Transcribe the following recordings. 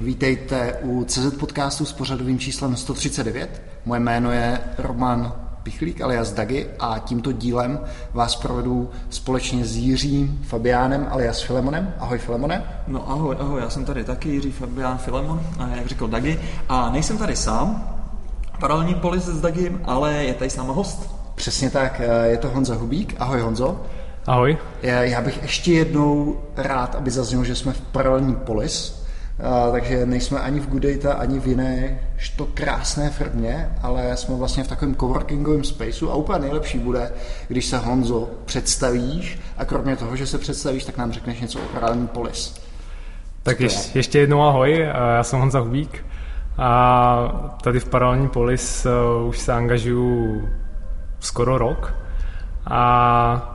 vítejte u CZ podcastu s pořadovým číslem 139. Moje jméno je Roman Pichlík alias Dagi a tímto dílem vás provedu společně s Jiřím Fabiánem alias Filemonem. Ahoj Filemone. No ahoj, ahoj, já jsem tady taky Jiří Fabián Filemon, a jak řekl Dagi. A nejsem tady sám, paralelní polis s Dagim, ale je tady s náma host. Přesně tak, je to Honza Hubík. Ahoj Honzo. Ahoj. Já bych ještě jednou rád, aby zaznělo, že jsme v paralelní polis, takže nejsme ani v Goodata, ani v jiné to krásné firmě, ale jsme vlastně v takovém coworkingovém spaceu a úplně nejlepší bude, když se Honzo představíš a kromě toho, že se představíš, tak nám řekneš něco o paralelní polis. Tak ještě, ještě jednou ahoj, já jsem Honza Hubík a tady v paralelní polis uh, už se angažuju skoro rok a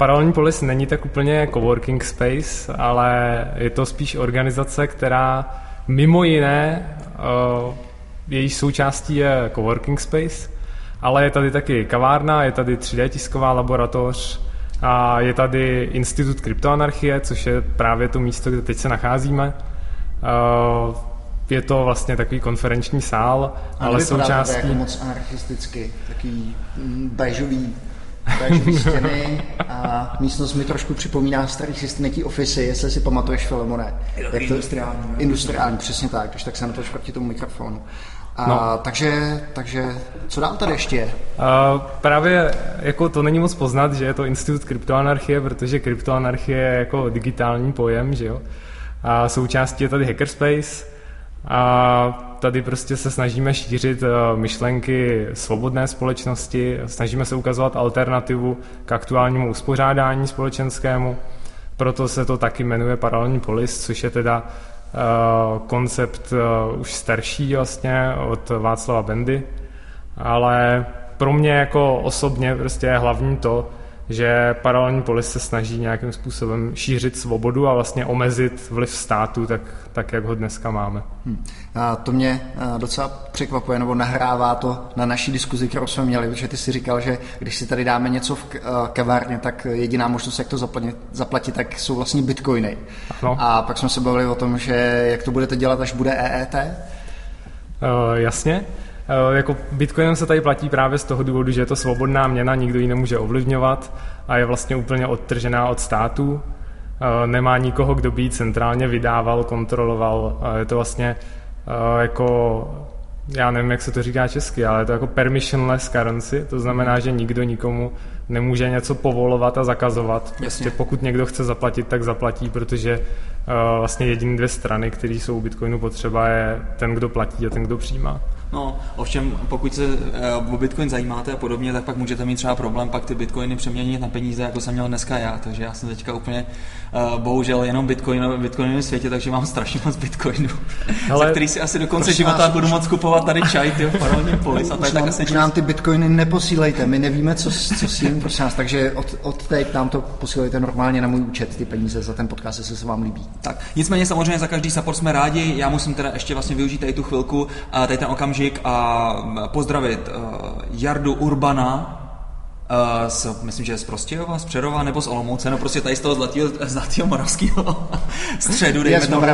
Paralelní polis není tak úplně coworking space, ale je to spíš organizace, která mimo jiné, uh, její součástí je coworking space, ale je tady taky kavárna, je tady 3D tisková laboratoř a je tady Institut kryptoanarchie, což je právě to místo, kde teď se nacházíme. Uh, je to vlastně takový konferenční sál, ale součástí... jako moc anarchisticky, takový bežový bežové stěny a místnost mi trošku připomíná starý systémetí ofisy, jestli si pamatuješ, Filemone. Je to industriální. Industriální, přesně tak, když tak se na to proti tomu mikrofonu. A, no. takže, takže, co dál tady ještě je? Uh, právě jako to není moc poznat, že je to institut kryptoanarchie, protože kryptoanarchie je jako digitální pojem, že jo. A součástí je tady hackerspace, a tady prostě se snažíme šířit eh, myšlenky svobodné společnosti, snažíme se ukazovat alternativu k aktuálnímu uspořádání společenskému, proto se to taky jmenuje paralelní polis, což je teda uh, koncept uh, už starší vlastně od Václava Bendy, ale pro mě jako osobně prostě je hlavní to, že paralelní polis se snaží nějakým způsobem šířit svobodu a vlastně omezit vliv státu, tak, tak jak ho dneska máme. Hmm. A to mě docela překvapuje, nebo nahrává to na naší diskuzi, kterou jsme měli, protože ty si říkal, že když si tady dáme něco v kavárně, tak jediná možnost, jak to zaplatit, zaplatit tak jsou vlastně bitcoiny. No. A pak jsme se bavili o tom, že jak to budete dělat, až bude EET? Uh, jasně. Eh, jako Bitcoinem se tady platí právě z toho důvodu, že je to svobodná měna, nikdo ji nemůže ovlivňovat a je vlastně úplně odtržená od státu. Eh, nemá nikoho, kdo by ji centrálně vydával, kontroloval. Je to vlastně eh, jako já nevím, jak se to říká česky, ale je to jako permissionless currency, to znamená, že nikdo nikomu nemůže něco povolovat a zakazovat. Prostě pokud někdo chce zaplatit, tak zaplatí, protože vlastně jediné dvě strany, které jsou u Bitcoinu potřeba, je ten, kdo platí a ten, kdo přijímá. No, ovšem, pokud se uh, o Bitcoin zajímáte a podobně, tak pak můžete mít třeba problém pak ty Bitcoiny přeměnit na peníze, jako jsem měl dneska já. Takže já jsem teďka úplně, uh, bohužel, jenom Bitcoin, Bitcoinovém světě, takže mám strašně moc Bitcoinů, Ale... za který si asi do konce života budu moc kupovat tady čaj, ty paralelní polis. A už, nám, už nám ty Bitcoiny neposílejte, my nevíme, co, co s tím, prosím nás, takže od, od teď nám to posílejte normálně na můj účet, ty peníze za ten podcast, jestli se vám líbí. Tak, nicméně samozřejmě za každý support jsme rádi, já musím teda ještě vlastně využít tady tu chvilku, tady ten okamžik a pozdravit uh, Jardu Urbana, Uh, z, myslím, že z Prostějova, z Přerova nebo z Olomouce, no prostě tady z toho zlatého, zlatého moravského středu, dejme tomu,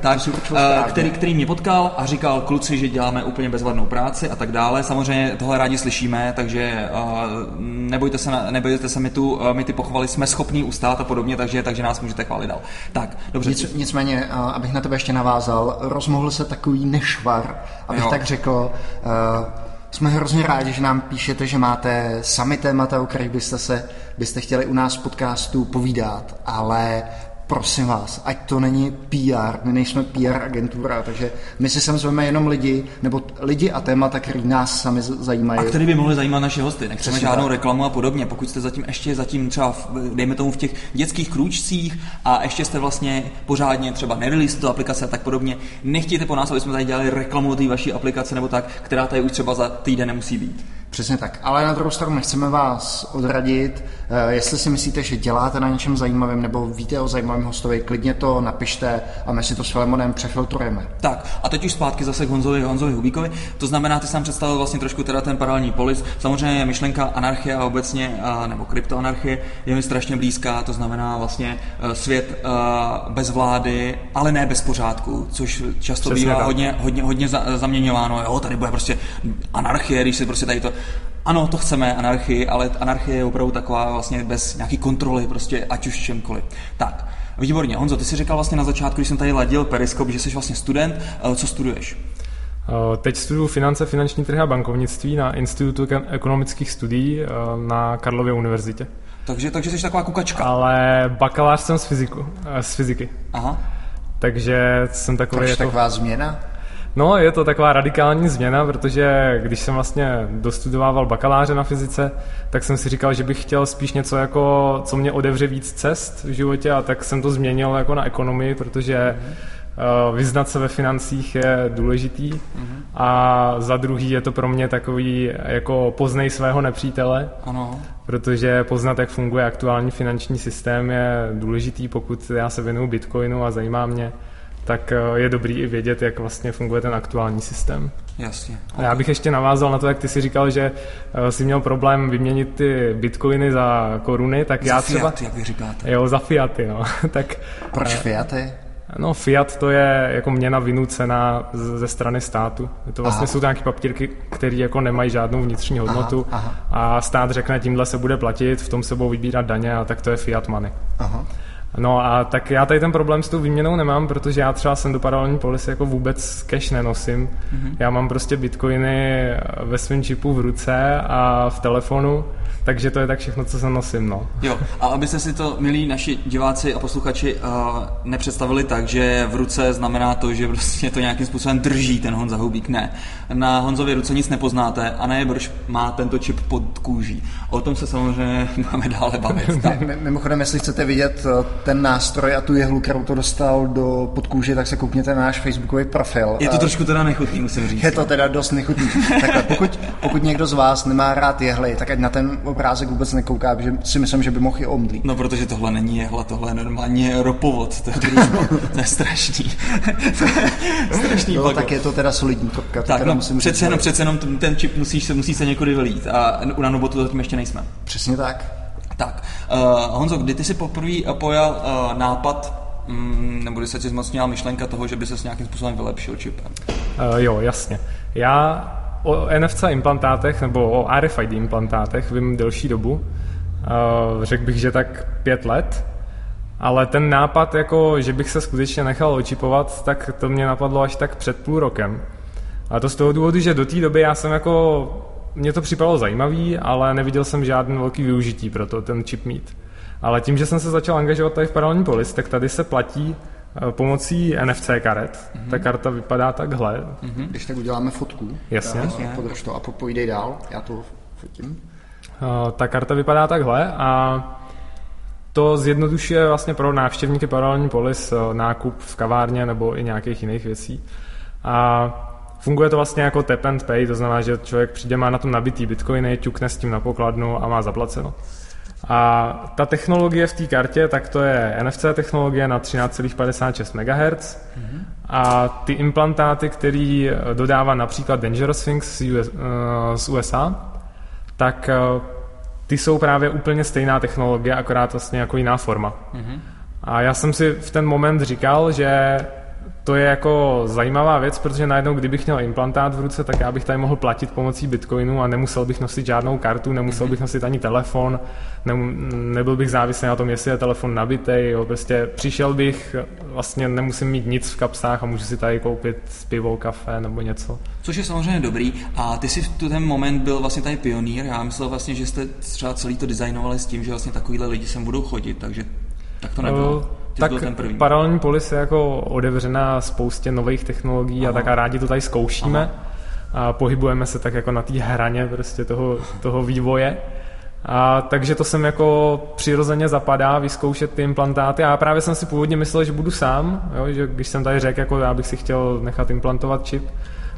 tak, uh, který, který mě potkal a říkal kluci, že děláme úplně bezvadnou práci a tak dále. Samozřejmě tohle rádi slyšíme, takže uh, nebojte se, nebojte se, my, tu, uh, my ty pochvaly jsme schopní ustát a podobně, takže, takže nás můžete chválit dál. Tak, dobře. Nic, nicméně, uh, abych na tebe ještě navázal, rozmohl se takový nešvar, abych jo. tak řekl, uh, jsme hrozně rádi, že nám píšete, že máte sami témata, o kterých byste se byste chtěli u nás v podcastu povídat, ale prosím vás, ať to není PR, my nejsme PR agentura, takže my si sem zveme jenom lidi, nebo lidi a témata, který nás sami zajímají. A který by mohli zajímat naše hosty, nechceme žádnou reklamu a podobně. Pokud jste zatím ještě zatím třeba, v, dejme tomu v těch dětských krůčcích a ještě jste vlastně pořádně třeba nerelease tu aplikace a tak podobně, nechtějte po nás, aby jsme tady dělali reklamu té vaší aplikace nebo tak, která tady už třeba za týden nemusí být. Přesně tak. Ale na druhou stranu nechceme vás odradit. Eh, jestli si myslíte, že děláte na něčem zajímavém nebo víte o zajímavém hostovi, klidně to napište a my si to s Filemonem přefiltrujeme. Tak a teď už zpátky zase k Honzovi, Honzovi Hubíkovi. To znamená, ty jsem představil vlastně trošku teda ten paralelní polis. Samozřejmě myšlenka anarchie a obecně, nebo kryptoanarchie je mi strašně blízká, to znamená vlastně eh, svět eh, bez vlády, ale ne bez pořádku, což často Přesně bývá hodně, hodně, hodně zaměňováno. Jo, tady bude prostě anarchie, když si prostě tady to ano, to chceme, anarchii, ale anarchie je opravdu taková vlastně bez nějaký kontroly, prostě ať už čemkoliv. Tak, výborně. Honzo, ty jsi říkal vlastně na začátku, když jsem tady ladil periskop, že jsi vlastně student. Eh, co studuješ? Eh, teď studuju finance, finanční trhy a bankovnictví na Institutu ekonomických studií eh, na Karlově univerzitě. Takže, takže jsi taková kukačka. Ale bakalář jsem z, fyziku, z fyziky. Aha. Takže jsem takový... Proč jako... taková změna? No, je to taková radikální změna, protože když jsem vlastně dostudovával bakaláře na fyzice, tak jsem si říkal, že bych chtěl spíš něco jako, co mě odevře víc cest v životě a tak jsem to změnil jako na ekonomii, protože mm-hmm. vyznat se ve financích je důležitý mm-hmm. a za druhý je to pro mě takový jako poznej svého nepřítele, ano. protože poznat, jak funguje aktuální finanční systém je důležitý, pokud já se věnuju Bitcoinu a zajímá mě tak eh, je dobrý i vědět, jak vlastně funguje ten aktuální systém. Jasně. Okay. A já bych ještě navázal na to, jak ty si říkal, že uh, jsi měl problém vyměnit ty bitcoiny za koruny, tak za já třeba... Fiat, jak vy říkáte. Jo, za fiaty, no. tak, Proč uh, fiaty? No, fiat to je jako měna vynucená ze strany státu. To vlastně aha. jsou to nějaké papírky, které jako nemají žádnou vnitřní hodnotu aha, aha. a stát řekne, tímhle se bude platit, v tom se budou vybírat daně a tak to je fiat money. Aha. No a tak já tady ten problém s tou výměnou nemám, protože já třeba jsem do paralelní polisy jako vůbec cash nenosím. Mm-hmm. Já mám prostě bitcoiny ve svém čipu v ruce a v telefonu takže to je tak všechno, co se nosím, no. Jo, a abyste si to, milí naši diváci a posluchači, uh, nepředstavili tak, že v ruce znamená to, že prostě to nějakým způsobem drží ten Honza Hubík. Ne. Na Honzově ruce nic nepoznáte a ne, proč má tento čip pod kůží. O tom se samozřejmě máme dále bavit. Tak. Mimochodem, jestli chcete vidět eh, ten nástroj a tu jehlu, kterou to dostal do podkůže, tak se koukněte na náš facebookový profil. Je to trošku teda nechutný, musím říct. Je to teda dost nechutný. Takhle, pokud, pokud někdo z vás nemá rád jehly, tak ať na ten obrázek vůbec nekouká, že si myslím, že by mohl i omdlít. No, protože tohle není jehla, tohle je normálně ropovod, to je, to je strašný. strašný no, tak je to teda solidní topka. Tak, no, musím přece jenom, přece jenom ten čip musíš se, musí se někudy vylít a u nanobotu zatím ještě nejsme. Přesně tak. Tak, uh, Honzo, kdy ty si poprvé pojal uh, nápad mm, nebo kdy se ti zmocnila myšlenka toho, že by se s nějakým způsobem vylepšil čipem? Uh, jo, jasně. Já o NFC implantátech nebo o RFID implantátech vím delší dobu. Řekl bych, že tak pět let. Ale ten nápad, jako, že bych se skutečně nechal očipovat, tak to mě napadlo až tak před půl rokem. A to z toho důvodu, že do té doby já jsem jako, mě to připadalo zajímavý, ale neviděl jsem žádný velký využití pro to, ten čip mít. Ale tím, že jsem se začal angažovat tady v paralelní polis, tak tady se platí Eh, pomocí NFC karet. Mm-hmm. Ta karta vypadá takhle. Mm-hmm. Když tak uděláme fotku. Jasně. Podrž to a pojdej dál, já to fotím. Uh, ta karta vypadá takhle a to zjednodušuje vlastně pro návštěvníky paralelní polis eh, nákup v kavárně nebo i nějakých jiných věcí. A funguje to vlastně jako tap and pay, to znamená, že člověk přijde, má na tom nabitý bitcoiny, ťukne s tím na pokladnu a má zaplaceno. A ta technologie v té kartě, tak to je NFC technologie na 13,56 MHz mm-hmm. a ty implantáty, který dodává například Dangerous Things z, US, uh, z USA, tak uh, ty jsou právě úplně stejná technologie, akorát vlastně jako jiná forma. Mm-hmm. A já jsem si v ten moment říkal, že to je jako zajímavá věc, protože najednou, kdybych měl implantát v ruce, tak já bych tady mohl platit pomocí bitcoinu a nemusel bych nosit žádnou kartu, nemusel bych nosit ani telefon, ne, nebyl bych závislý na tom, jestli je telefon nabitý, jo, prostě přišel bych, vlastně nemusím mít nic v kapsách a můžu si tady koupit pivo, kafe nebo něco. Což je samozřejmě dobrý a ty si v ten moment byl vlastně tady pionýr, já myslel vlastně, že jste třeba celý to designovali s tím, že vlastně takovýhle lidi sem budou chodit, takže tak to nebylo. Uh, ty tak ten první. paralelní polis je jako otevřená spoustě nových technologií Aha. a tak a rádi to tady zkoušíme. Aha. A pohybujeme se tak jako na té hraně prostě toho, toho vývoje. A takže to jsem jako přirozeně zapadá vyzkoušet ty implantáty. A já právě jsem si původně myslel, že budu sám, jo, že když jsem tady řekl, jako já bych si chtěl nechat implantovat čip,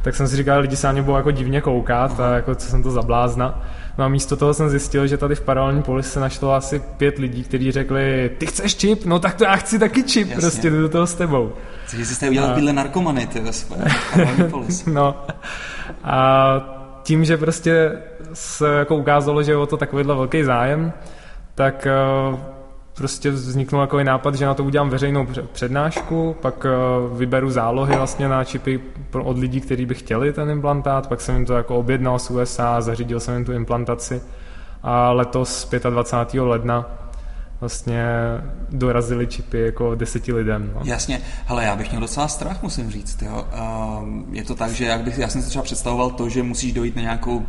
tak jsem si říkal, lidi se na mě budou jako divně koukat a jako co jsem to za blázna. No a místo toho jsem zjistil, že tady v paralelní polisi se našlo asi pět lidí, kteří řekli, ty chceš čip? No tak to já chci taky čip, Jasně. prostě jdu do toho s tebou. Takže jsi udělal a... narkomany, ty ve své no. A tím, že prostě se jako ukázalo, že je o to takovýhle velký zájem, tak uh, prostě vzniknul takový nápad, že na to udělám veřejnou přednášku, pak uh, vyberu zálohy vlastně na čipy od lidí, kteří by chtěli ten implantát, pak jsem jim to jako objednal z USA, zařídil jsem jim tu implantaci a letos 25. ledna vlastně dorazili čipy jako deseti lidem. No. Jasně, ale já bych měl docela strach, musím říct. Jo. Uh, je to tak, že jak bych, já jsem si třeba představoval to, že musíš dojít na nějakou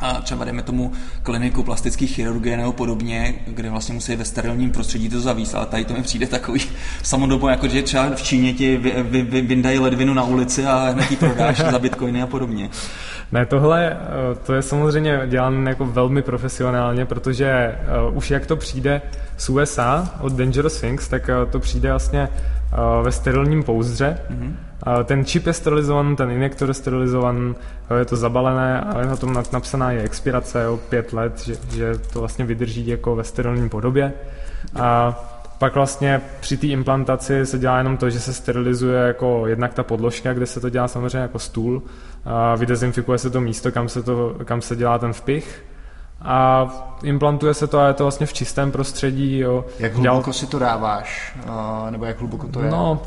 a třeba dejme tomu kliniku plastických chirurgie nebo podobně, kde vlastně musí ve sterilním prostředí to zavíst, ale tady to mi přijde takový samodobo, jako že třeba v Číně ti vy, vy, vy, vyndají ledvinu na ulici a hned ji prodáš za bitcoiny a podobně. Ne, tohle eh, to je samozřejmě dělané jako velmi profesionálně, protože uh, už jak to přijde z USA od Dangerous Things, tak uh, to přijde vlastně ve sterilním pouzdře. Mm-hmm. Ten čip je sterilizovaný, ten injektor je sterilizovaný, je to zabalené a je na tom napsaná je expirace o pět let, že, že to vlastně vydrží jako ve sterilním podobě. A pak vlastně při té implantaci se dělá jenom to, že se sterilizuje jako jednak ta podložka, kde se to dělá samozřejmě jako stůl, a vydezinfikuje se to místo, kam se, to, kam se dělá ten vpich a implantuje se to a je to vlastně v čistém prostředí. Jo. Jak hluboko Děl... si to dáváš? nebo jak hluboko to je? No,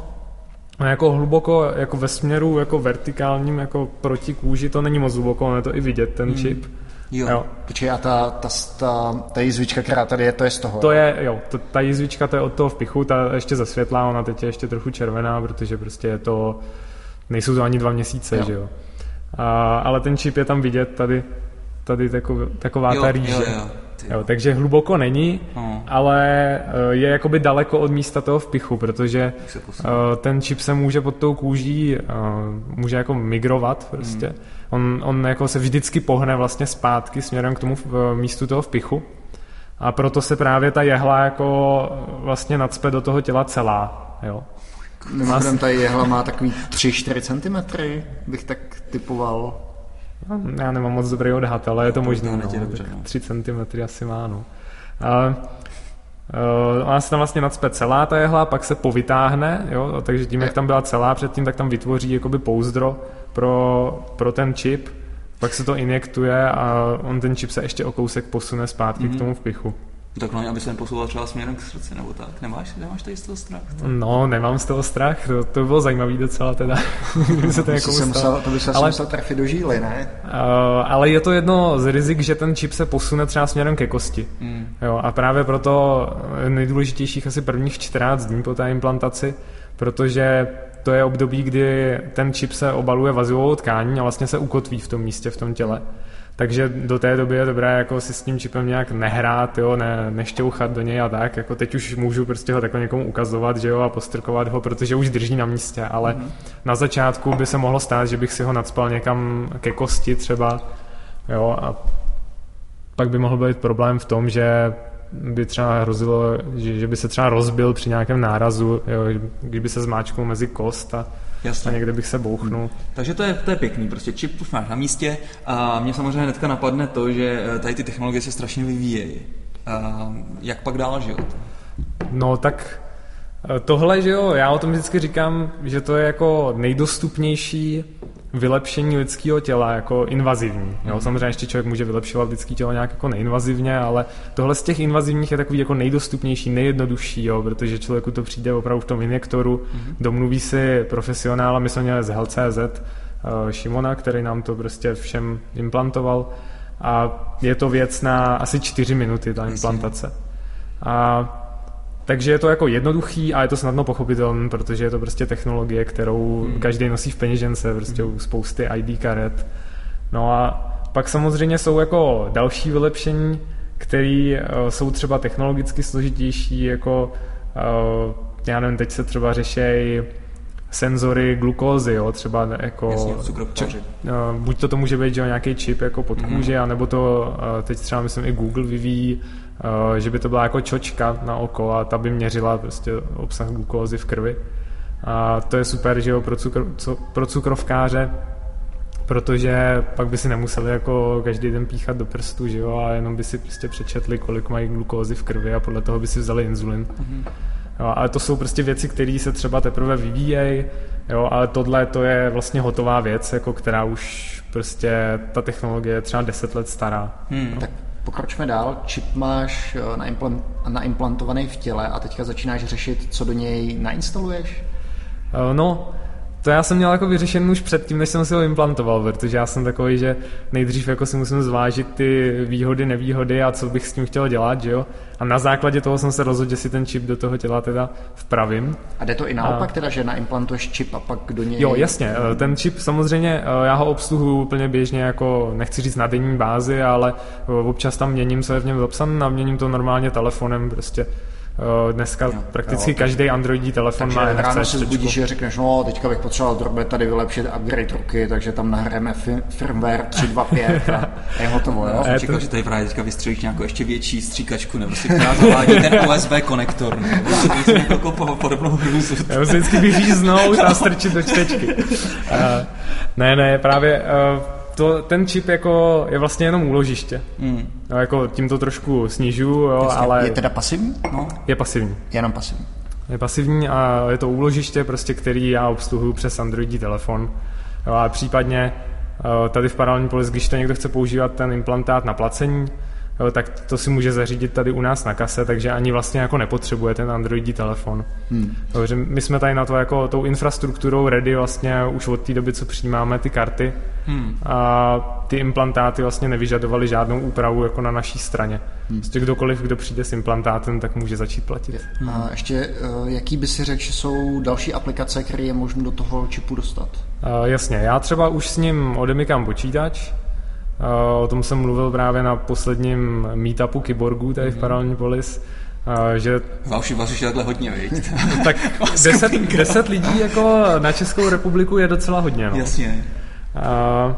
jako hluboko, jako ve směru jako vertikálním, jako proti kůži, to není moc hluboko, ale je to i vidět, ten hmm. čip. Jo. jo. Počkej, a ta, ta, ta, ta jizvička, která tady je, to je z toho? To je, jo, to, ta jizvička, to je od toho vpichu, ta ještě zasvětlá, ona teď je ještě trochu červená, protože prostě je to, nejsou to ani dva měsíce, jo. že jo. A, ale ten čip je tam vidět, tady, tady taková, taková jo, ta rýže. Jo, jo. Jo, takže hluboko není, no. ale eh, je jakoby daleko od místa toho vpichu, protože uh, ten čip se může pod tou kůží, uh, může jako migrovat prostě. Hmm. On, on jako se vždycky pohne vlastně zpátky směrem k tomu místu toho vpichu. A proto se právě ta jehla jako vlastně nadspe do toho těla celá. Jo. Mimochodem ta jehla má takový 3-4 cm, bych tak typoval. No, já nemám moc dobrý odhad, ale je to možné. No, dobře, no. 3 cm asi má. No. A, Uh, ona se tam vlastně nadspe celá ta jehla, pak se povytáhne, jo, takže tím, jak tam byla celá předtím, tak tam vytvoří jakoby pouzdro pro, pro ten čip, pak se to injektuje a on ten čip se ještě o kousek posune zpátky mm-hmm. k mhm. tomu vpichu. Tak hlavně, aby se neposouval třeba směrem k srdci, nebo tak. Nemáš, nemáš tady z toho strach? Tak? No, nemám z toho strach, to, to by bylo zajímavý docela teda. se to, jako se musel, to by se ale, musel trefit do žíly, ne? Uh, ale je to jedno z rizik, že ten čip se posune třeba směrem ke kosti. Hmm. Jo, a právě proto nejdůležitějších asi prvních 14 dní po té implantaci, protože to je období, kdy ten čip se obaluje vazivovou tkání a vlastně se ukotví v tom místě, v tom těle. Takže do té doby je dobré jako si s tím čipem nějak nehrát, jo, ne, nešťouchat do něj a tak. Jako teď už můžu prostě ho takhle někomu ukazovat, že jo, a postrkovat ho, protože už drží na místě, ale mm-hmm. na začátku by se mohlo stát, že bych si ho nadspal někam ke kosti třeba, jo, a pak by mohl být problém v tom, že by třeba hrozilo, že, že by se třeba rozbil při nějakém nárazu, jo, kdyby se zmáčknul mezi kost a Jasně. a někde bych se bouchnul. Takže to je, to je pěkný, prostě čip už máš na místě a mě samozřejmě hnedka napadne to, že eh, tady ty technologie se strašně vyvíjejí. A jak pak dál život? No tak eh, tohle, že jo, já o tom vždycky říkám, že to je jako nejdostupnější vylepšení lidského těla jako invazivní. Jo? Mhm. Samozřejmě ještě člověk může vylepšovat lidské tělo nějak jako neinvazivně, ale tohle z těch invazivních je takový jako nejdostupnější, nejjednodušší, jo? protože člověku to přijde opravdu v tom injektoru, mm-hmm. domluví si profesionála, my jsme měli z HLCZ uh, Šimona, který nám to prostě všem implantoval a je to věc na asi čtyři minuty ta implantace. A takže je to jako jednoduchý a je to snadno pochopitelné, protože je to prostě technologie, kterou hmm. každý nosí v peněžence, prostě hmm. u spousty ID karet. No a pak samozřejmě jsou jako další vylepšení, které uh, jsou třeba technologicky složitější, jako uh, já nevím, teď se třeba řešejí senzory glukózy, jo, třeba jako... Jasně, č, uh, buď to to může být, že jo, nějaký čip jako pod kůži, mm. anebo to uh, teď třeba myslím i Google vyvíjí Eh, že by to byla jako čočka na oko a ta by měřila prostě obsah glukózy v krvi. A to je super, že jo, pro, cukr, co, pro cukrovkáře. protože pak by si nemuseli jako každý den píchat do prstu, že jo, a jenom by si prostě přečetli, kolik mají glukózy v krvi a podle toho by si vzali inzulin. Mm-hmm. Jo, ale to jsou prostě věci, které se třeba teprve vyvíjejí, jo, ale tohle to je vlastně hotová věc, jako která už prostě ta technologie je třeba 10 let stará. Hmm. Tak pokročme dál. Čip máš eh, naimplant, naimplantovaný v těle a teďka začínáš řešit, co do něj nainstaluješ? Eh, no, to já jsem měl jako vyřešen už předtím, než jsem si ho implantoval, protože já jsem takový, že nejdřív jako si musím zvážit ty výhody, nevýhody a co bych s tím chtěl dělat, že jo. A na základě toho jsem se rozhodl, že si ten čip do toho těla teda vpravím. A jde to i naopak a... teda, že naimplantuješ čip a pak do něj... Jo, jasně. Eh, ten čip samozřejmě, eh, já ho obsluhuju úplně běžně jako, nechci říct na denní bázi, ale eh, občas tam měním, co je v něm zapsané a měním to normálně telefonem prostě dneska jo, prakticky jo, každý Androidí telefon takže má NFC ráno se zbudíš a řekneš, no teďka bych potřeboval drobě tady vylepšit upgrade ruky, takže tam nahrajeme firmware 325 a je hotovo, jo? Já čekal, že tady právě teďka vystřelíš nějakou ještě větší stříkačku, nebo si která zavádí ten USB konektor, nebo jako podobnou hrůzu. Já musím vždycky vyříznout a strčit do čtečky. Uh, ne, ne, právě uh, to, ten čip jako je vlastně jenom úložiště. Mm. No, jako tím to trošku snižu, jo, ale... Je teda pasivní? No. Je pasivní. Jenom pasivní. Je pasivní a je to úložiště, prostě, který já obsluhuju přes Androidí telefon. Jo, a případně eh, tady v paralelní polis, když to někdo chce používat ten implantát na placení, jo, tak to si může zařídit tady u nás na kase, takže ani vlastně jako nepotřebuje ten Androidí telefon. Hmm. Takže my jsme tady na to jako tou infrastrukturou ready vlastně už od té doby, co přijímáme ty karty hmm. a ty implantáty vlastně nevyžadovaly žádnou úpravu jako na naší straně. Hmm. Prostě kdokoliv, kdo přijde s implantátem, tak může začít platit. Hmm. A ještě, eh, jaký by si řekl, že jsou další aplikace, které je možné do toho čipu dostat? Uh, jasně, já třeba už s ním odemykám počítač, O tom jsem mluvil právě na posledním meetupu Kyborgu tady v mhm. Paralelní polis. Že... Vás už je takhle hodně, viď? tak deset, deset lidí jako na Českou republiku je docela hodně. No. Jasně. A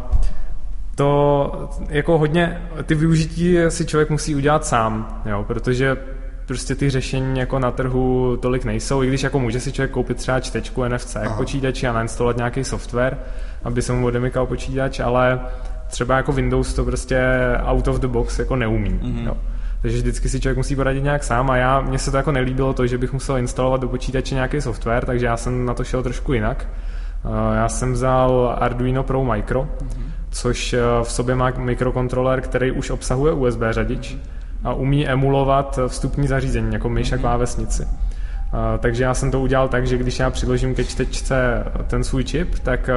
to jako hodně, ty využití si člověk musí udělat sám, jo, protože prostě ty řešení jako na trhu tolik nejsou, i když jako může si člověk koupit třeba čtečku NFC k počítači a nainstalovat nějaký software, aby se mu odemykal počítač, ale třeba jako Windows to prostě out of the box jako neumí. Mm-hmm. Jo. Takže vždycky si člověk musí poradit nějak sám a já, mně se to jako nelíbilo to, že bych musel instalovat do počítače nějaký software, takže já jsem na to šel trošku jinak. Eh, já jsem vzal Arduino Pro Micro, mm-hmm. což eh, v sobě má mikrokontroler, který už obsahuje USB řadič a umí emulovat vstupní zařízení, jako myš a mhm. klávesnici. Takže já jsem to udělal tak, že když já přiložím ke čtečce ten svůj čip, tak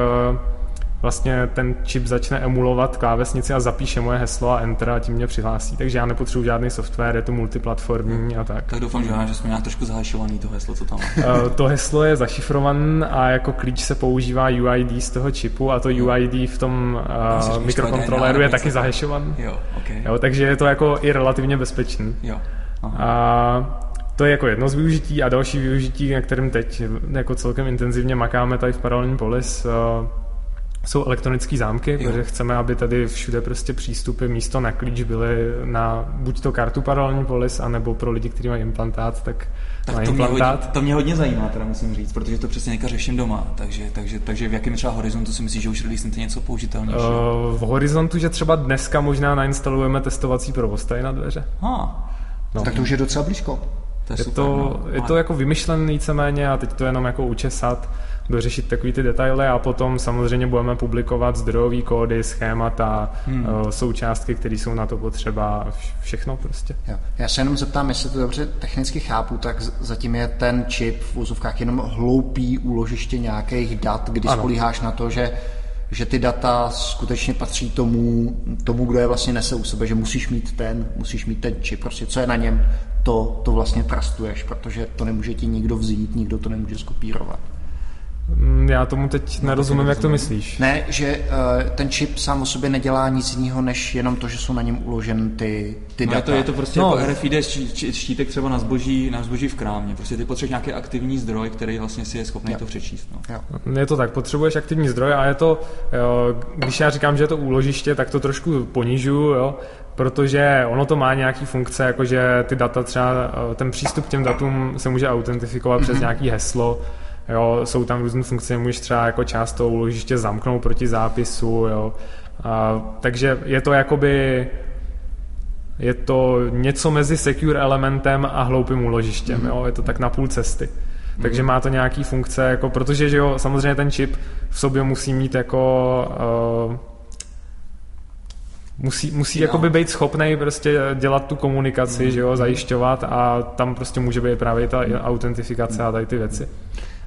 vlastně ten čip začne emulovat klávesnici a zapíše moje heslo a enter a tím mě přihlásí. Takže já nepotřebuji žádný software, je to multiplatformní a tak. Tak doufám, že, že jsme nějak trošku zahašovaný to heslo, co tam má. Eh, to heslo je zašifrované a jako klíč se používá UID z toho čipu a to UID v tom uh, mikrokontroleru je taky zahešovaný. Jo, okay. jo, takže je to jako i relativně bezpečný. Jo. Aha. A to je jako jedno z využití a další využití, na kterém teď jako celkem intenzivně makáme tady v Paralelní Polis, uh, jsou elektronické zámky, jo. protože chceme, aby tady všude prostě přístupy místo na klíč byly na buď to kartu paralelní polis, anebo pro lidi, kteří mají implantát, tak, tak na to implantát. Mě hodně, to mě hodně zajímá, teda musím říct, protože to přesně někde řeším doma, takže, takže, takže v jakém třeba horizontu si myslíš, že už releasnete něco použitelnějšího? Uh, v horizontu, že třeba dneska možná nainstalujeme testovací provoz tady na dveře. Ha. No. Tak to už je docela blízko. To je, je, super, to, no. je to jako vymyšlený víceméně a teď to jenom jako učesat dořešit takový ty detaily a potom samozřejmě budeme publikovat zdrojové kódy, schémata, hmm. Eh, součástky, které jsou na to potřeba, všechno prostě. Jo. Já se jenom zeptám, jestli to dobře technicky chápu, tak zatím je ten čip v úzovkách jenom hloupý úložiště nějakých dat, kdy ano. spolíháš na to, že že ty data skutečně patří tomu, tomu, kdo je vlastně nese u sebe, že musíš mít ten, musíš mít ten čip, prostě co je na něm, to, to vlastně trastuješ, protože to nemůže ti nikdo vzít, nikdo to nemůže skopírovat. Mm, já tomu teď nerozumím, jak to myslíš. Ne, že uh, ten čip sám o sobě nedělá nic jiného, než jenom to, že jsou na něm uložen ty, ty no, data. Je to, je to prostě no. jako RFID štítek třeba na zboží, na zboží v krámě. Prostě ty potřebuješ nějaký aktivní zdroj, který vlastně si je schopný jo. to přečíst. No. Jo. Je to tak, potřebuješ aktivní zdroj a je to, jo, když já říkám, že je to úložiště, tak to trošku ponižu, jo, protože ono to má nějaký funkce, jakože ty data třeba, eh, ten přístup k těm datům se může autentifikovat mm-hmm. přes mhm. nějaký heslo, Jo, jsou tam různé funkce, můžeš třeba jako část toho úložiště zamknout proti zápisu, jo. A, takže je to jakoby je to něco mezi secure elementem a hloupým úložištěm, mm. jo, je to tak na půl cesty. Mm. Takže má to nějaký funkce, jako, protože že jo, samozřejmě ten čip v sobě musí mít jako uh, musí, musí jakoby být schopný prostě dělat tu komunikaci, mm. že jo, zajišťovat a tam prostě může být právě ta mm. autentifikace a tady ty věci.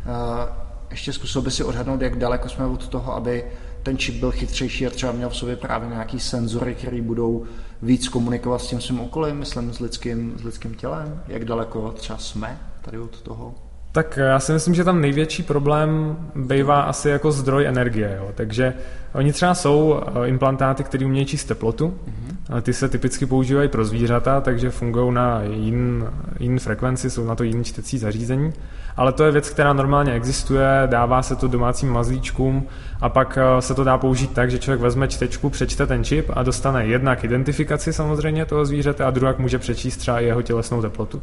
Uh, ještě zkusil by si odhadnout, jak daleko jsme od toho, aby ten čip byl chytřejší a třeba měl v sobě právě nějaký senzory, které budou víc komunikovat s tím svým okolím, myslím s lidským, s lidským tělem. Jak daleko třeba jsme tady od toho? Tak já si myslím, že tam největší problém bývá asi jako zdroj energie. Jo. Takže oni třeba jsou eh, implantáty, které umějí číst teplotu. Mm-hmm. Ty se typicky používají pro zvířata, takže fungují na jiný, jiný frekvenci, jsou na to jiný čtecí zařízení. Ale to je věc, která normálně existuje, dává se to domácím mazlíčkům a pak eh, se to dá použít tak, že člověk vezme čtečku, přečte ten čip a dostane jednak identifikaci samozřejmě toho zvířete a druhak může přečíst třeba jeho tělesnou teplotu.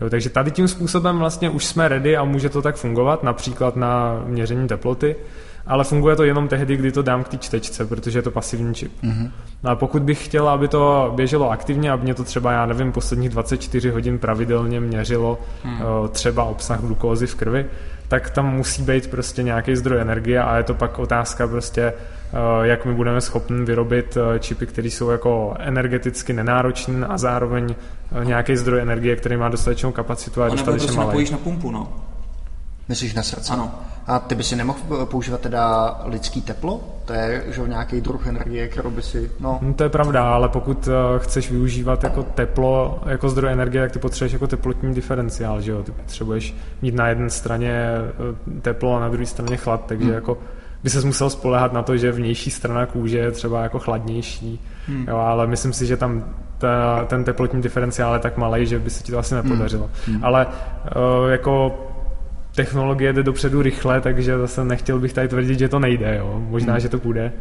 Jo, takže tady tím způsobem vlastně už jsme ready a může to tak fungovat, například na měření teploty, ale funguje to jenom tehdy, kdy to dám k té čtečce, protože je to pasivní čip. Mm-hmm. No a pokud bych chtěl, aby to běželo aktivně, aby mě to třeba, já nevím, posledních 24 hodin pravidelně měřilo mm. třeba obsah glukózy v krvi, tak tam musí být prostě nějaký zdroj energie a je to pak otázka prostě, eh, jak my budeme schopni vyrobit eh, čipy, které jsou jako energeticky nenáročné a zároveň nějaký zdroj energie, který má dostatečnou kapacitu a dostatečně malý. napojíš na pumpu, no. Myslíš na srdce? Ano. A ty by si nemohl používat teda lidský teplo? To je že nějaký druh energie, kterou by si... No. no. To je pravda, ale pokud uh, chceš využívat jako teplo, jako zdroj energie, tak ty potřebuješ jako teplotní diferenciál, že jo? Ty potřebuješ mít na jedné straně eh, teplo a na druhé straně chlad, takže hmm. jako by se musel spolehat na to, že vnější strana kůže je třeba jako chladnější, hmm. jo, ale myslím si, že tam ta, ten teplotní diferenciál je tak malý, že by se ti to asi nepodařilo. Hmm. Ale uh, jako technologie jde dopředu rychle, takže zase nechtěl bych tady tvrdit, že to nejde. Jo. Možná, hmm. že to půjde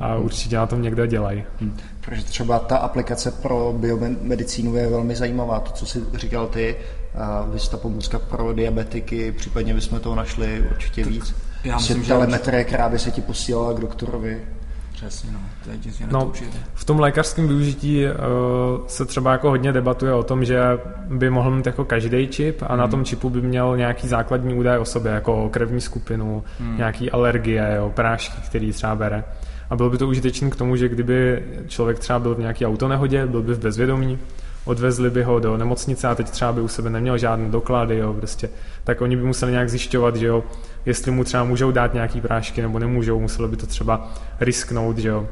a hmm. určitě na tom někdo dělají. Hmm. Protože třeba ta aplikace pro biomedicínu je velmi zajímavá. To, co jsi říkal ty, vy ta pomůcka pro diabetiky, případně bychom toho našli určitě víc. Já myslím, že telemetrie, která by se ti posílala k doktorovi. Přesně, no. To je no, v tom lékařském využití uh, se třeba jako hodně debatuje o tom, že by mohl mít jako každý čip a hmm. na tom čipu by měl nějaký základní údaj o sobě, jako krevní skupinu, hmm. nějaký alergie, jo, prášky, který třeba bere. A bylo by to užitečné k tomu, že kdyby člověk třeba byl v nějaké autonehodě, byl by v bezvědomí, odvezli by ho do nemocnice a teď třeba by u sebe neměl žádné doklady, jo, prostě, tak oni by museli nějak zjišťovat, že jo, jestli mu třeba můžou dát nějaký prášky nebo nemůžou, muselo by to třeba risknout, že jo.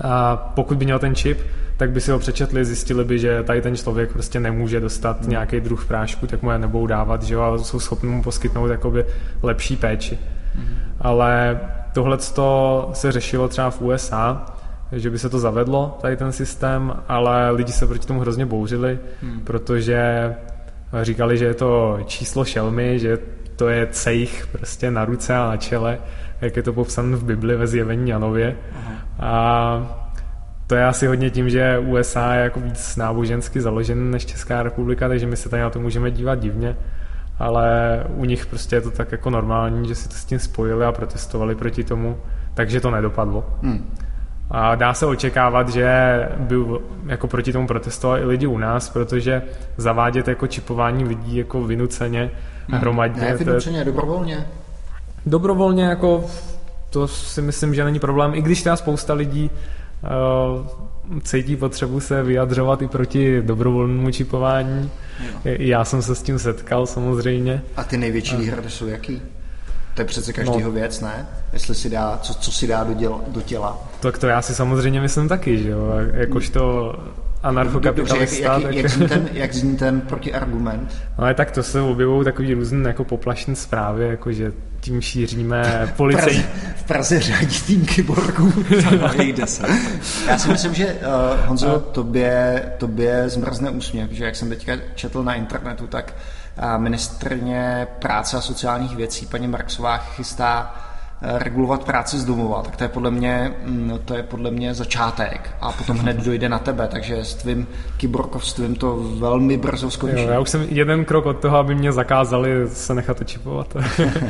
A pokud by měl ten čip, tak by si ho přečetli, zjistili by, že tady ten člověk prostě nemůže dostat hmm. nějaký druh prášku, tak mu je nebudou dávat, že jo, a jsou schopni mu poskytnout jakoby lepší péči. Hmm. Ale tohle se řešilo třeba v USA, že by se to zavedlo, tady ten systém, ale lidi se proti tomu hrozně bouřili, hmm. protože říkali, že je to číslo šelmy, že to je cejch prostě na ruce a na čele, jak je to popsané v Bibli ve zjevení Janově. Aha. A to je asi hodně tím, že USA je jako víc nábožensky založen než Česká republika, takže my se tady na to můžeme dívat divně, ale u nich prostě je to tak jako normální, že si to s tím spojili a protestovali proti tomu, takže to nedopadlo. Hmm. A dá se očekávat, že by jako proti tomu protestovali i lidi u nás, protože zavádět jako čipování lidí jako vynuceně hmm. hromadně. Ne, vynuceně, dobrovolně. Dobrovolně jako to si myslím, že není problém, i když teda spousta lidí uh, cítí potřebu se vyjadřovat i proti dobrovolnému čipování. Jo. Já jsem se s tím setkal samozřejmě. A ty největší výhrady jsou jaký? To je přece každýho no. věc, ne? Jestli si dá, co, co si dá do, děla, do těla. Tak to já si samozřejmě myslím taky, že jo? Jakožto anarchokapitalista. Jak, jak, jak, jak, zní ten, jak zní ten protiargument? No ale tak to se objevují takový různé jako poplašné zprávy, jako že tím šíříme policej. V Praze, řádí tým kyborgů. Já si myslím, že uh, Honzo, no. tobě, tobě zmrzne úsměv, že jak jsem teďka četl na internetu, tak uh, ministrně práce a sociálních věcí paní Marksová chystá regulovat práci z domova, tak to je podle mě, mm, to je podle mě začátek a potom hned dojde na tebe, takže s tvým kyborkovstvím to velmi brzo skončí. Jo, já už jsem jeden krok od toho, aby mě zakázali se nechat očipovat.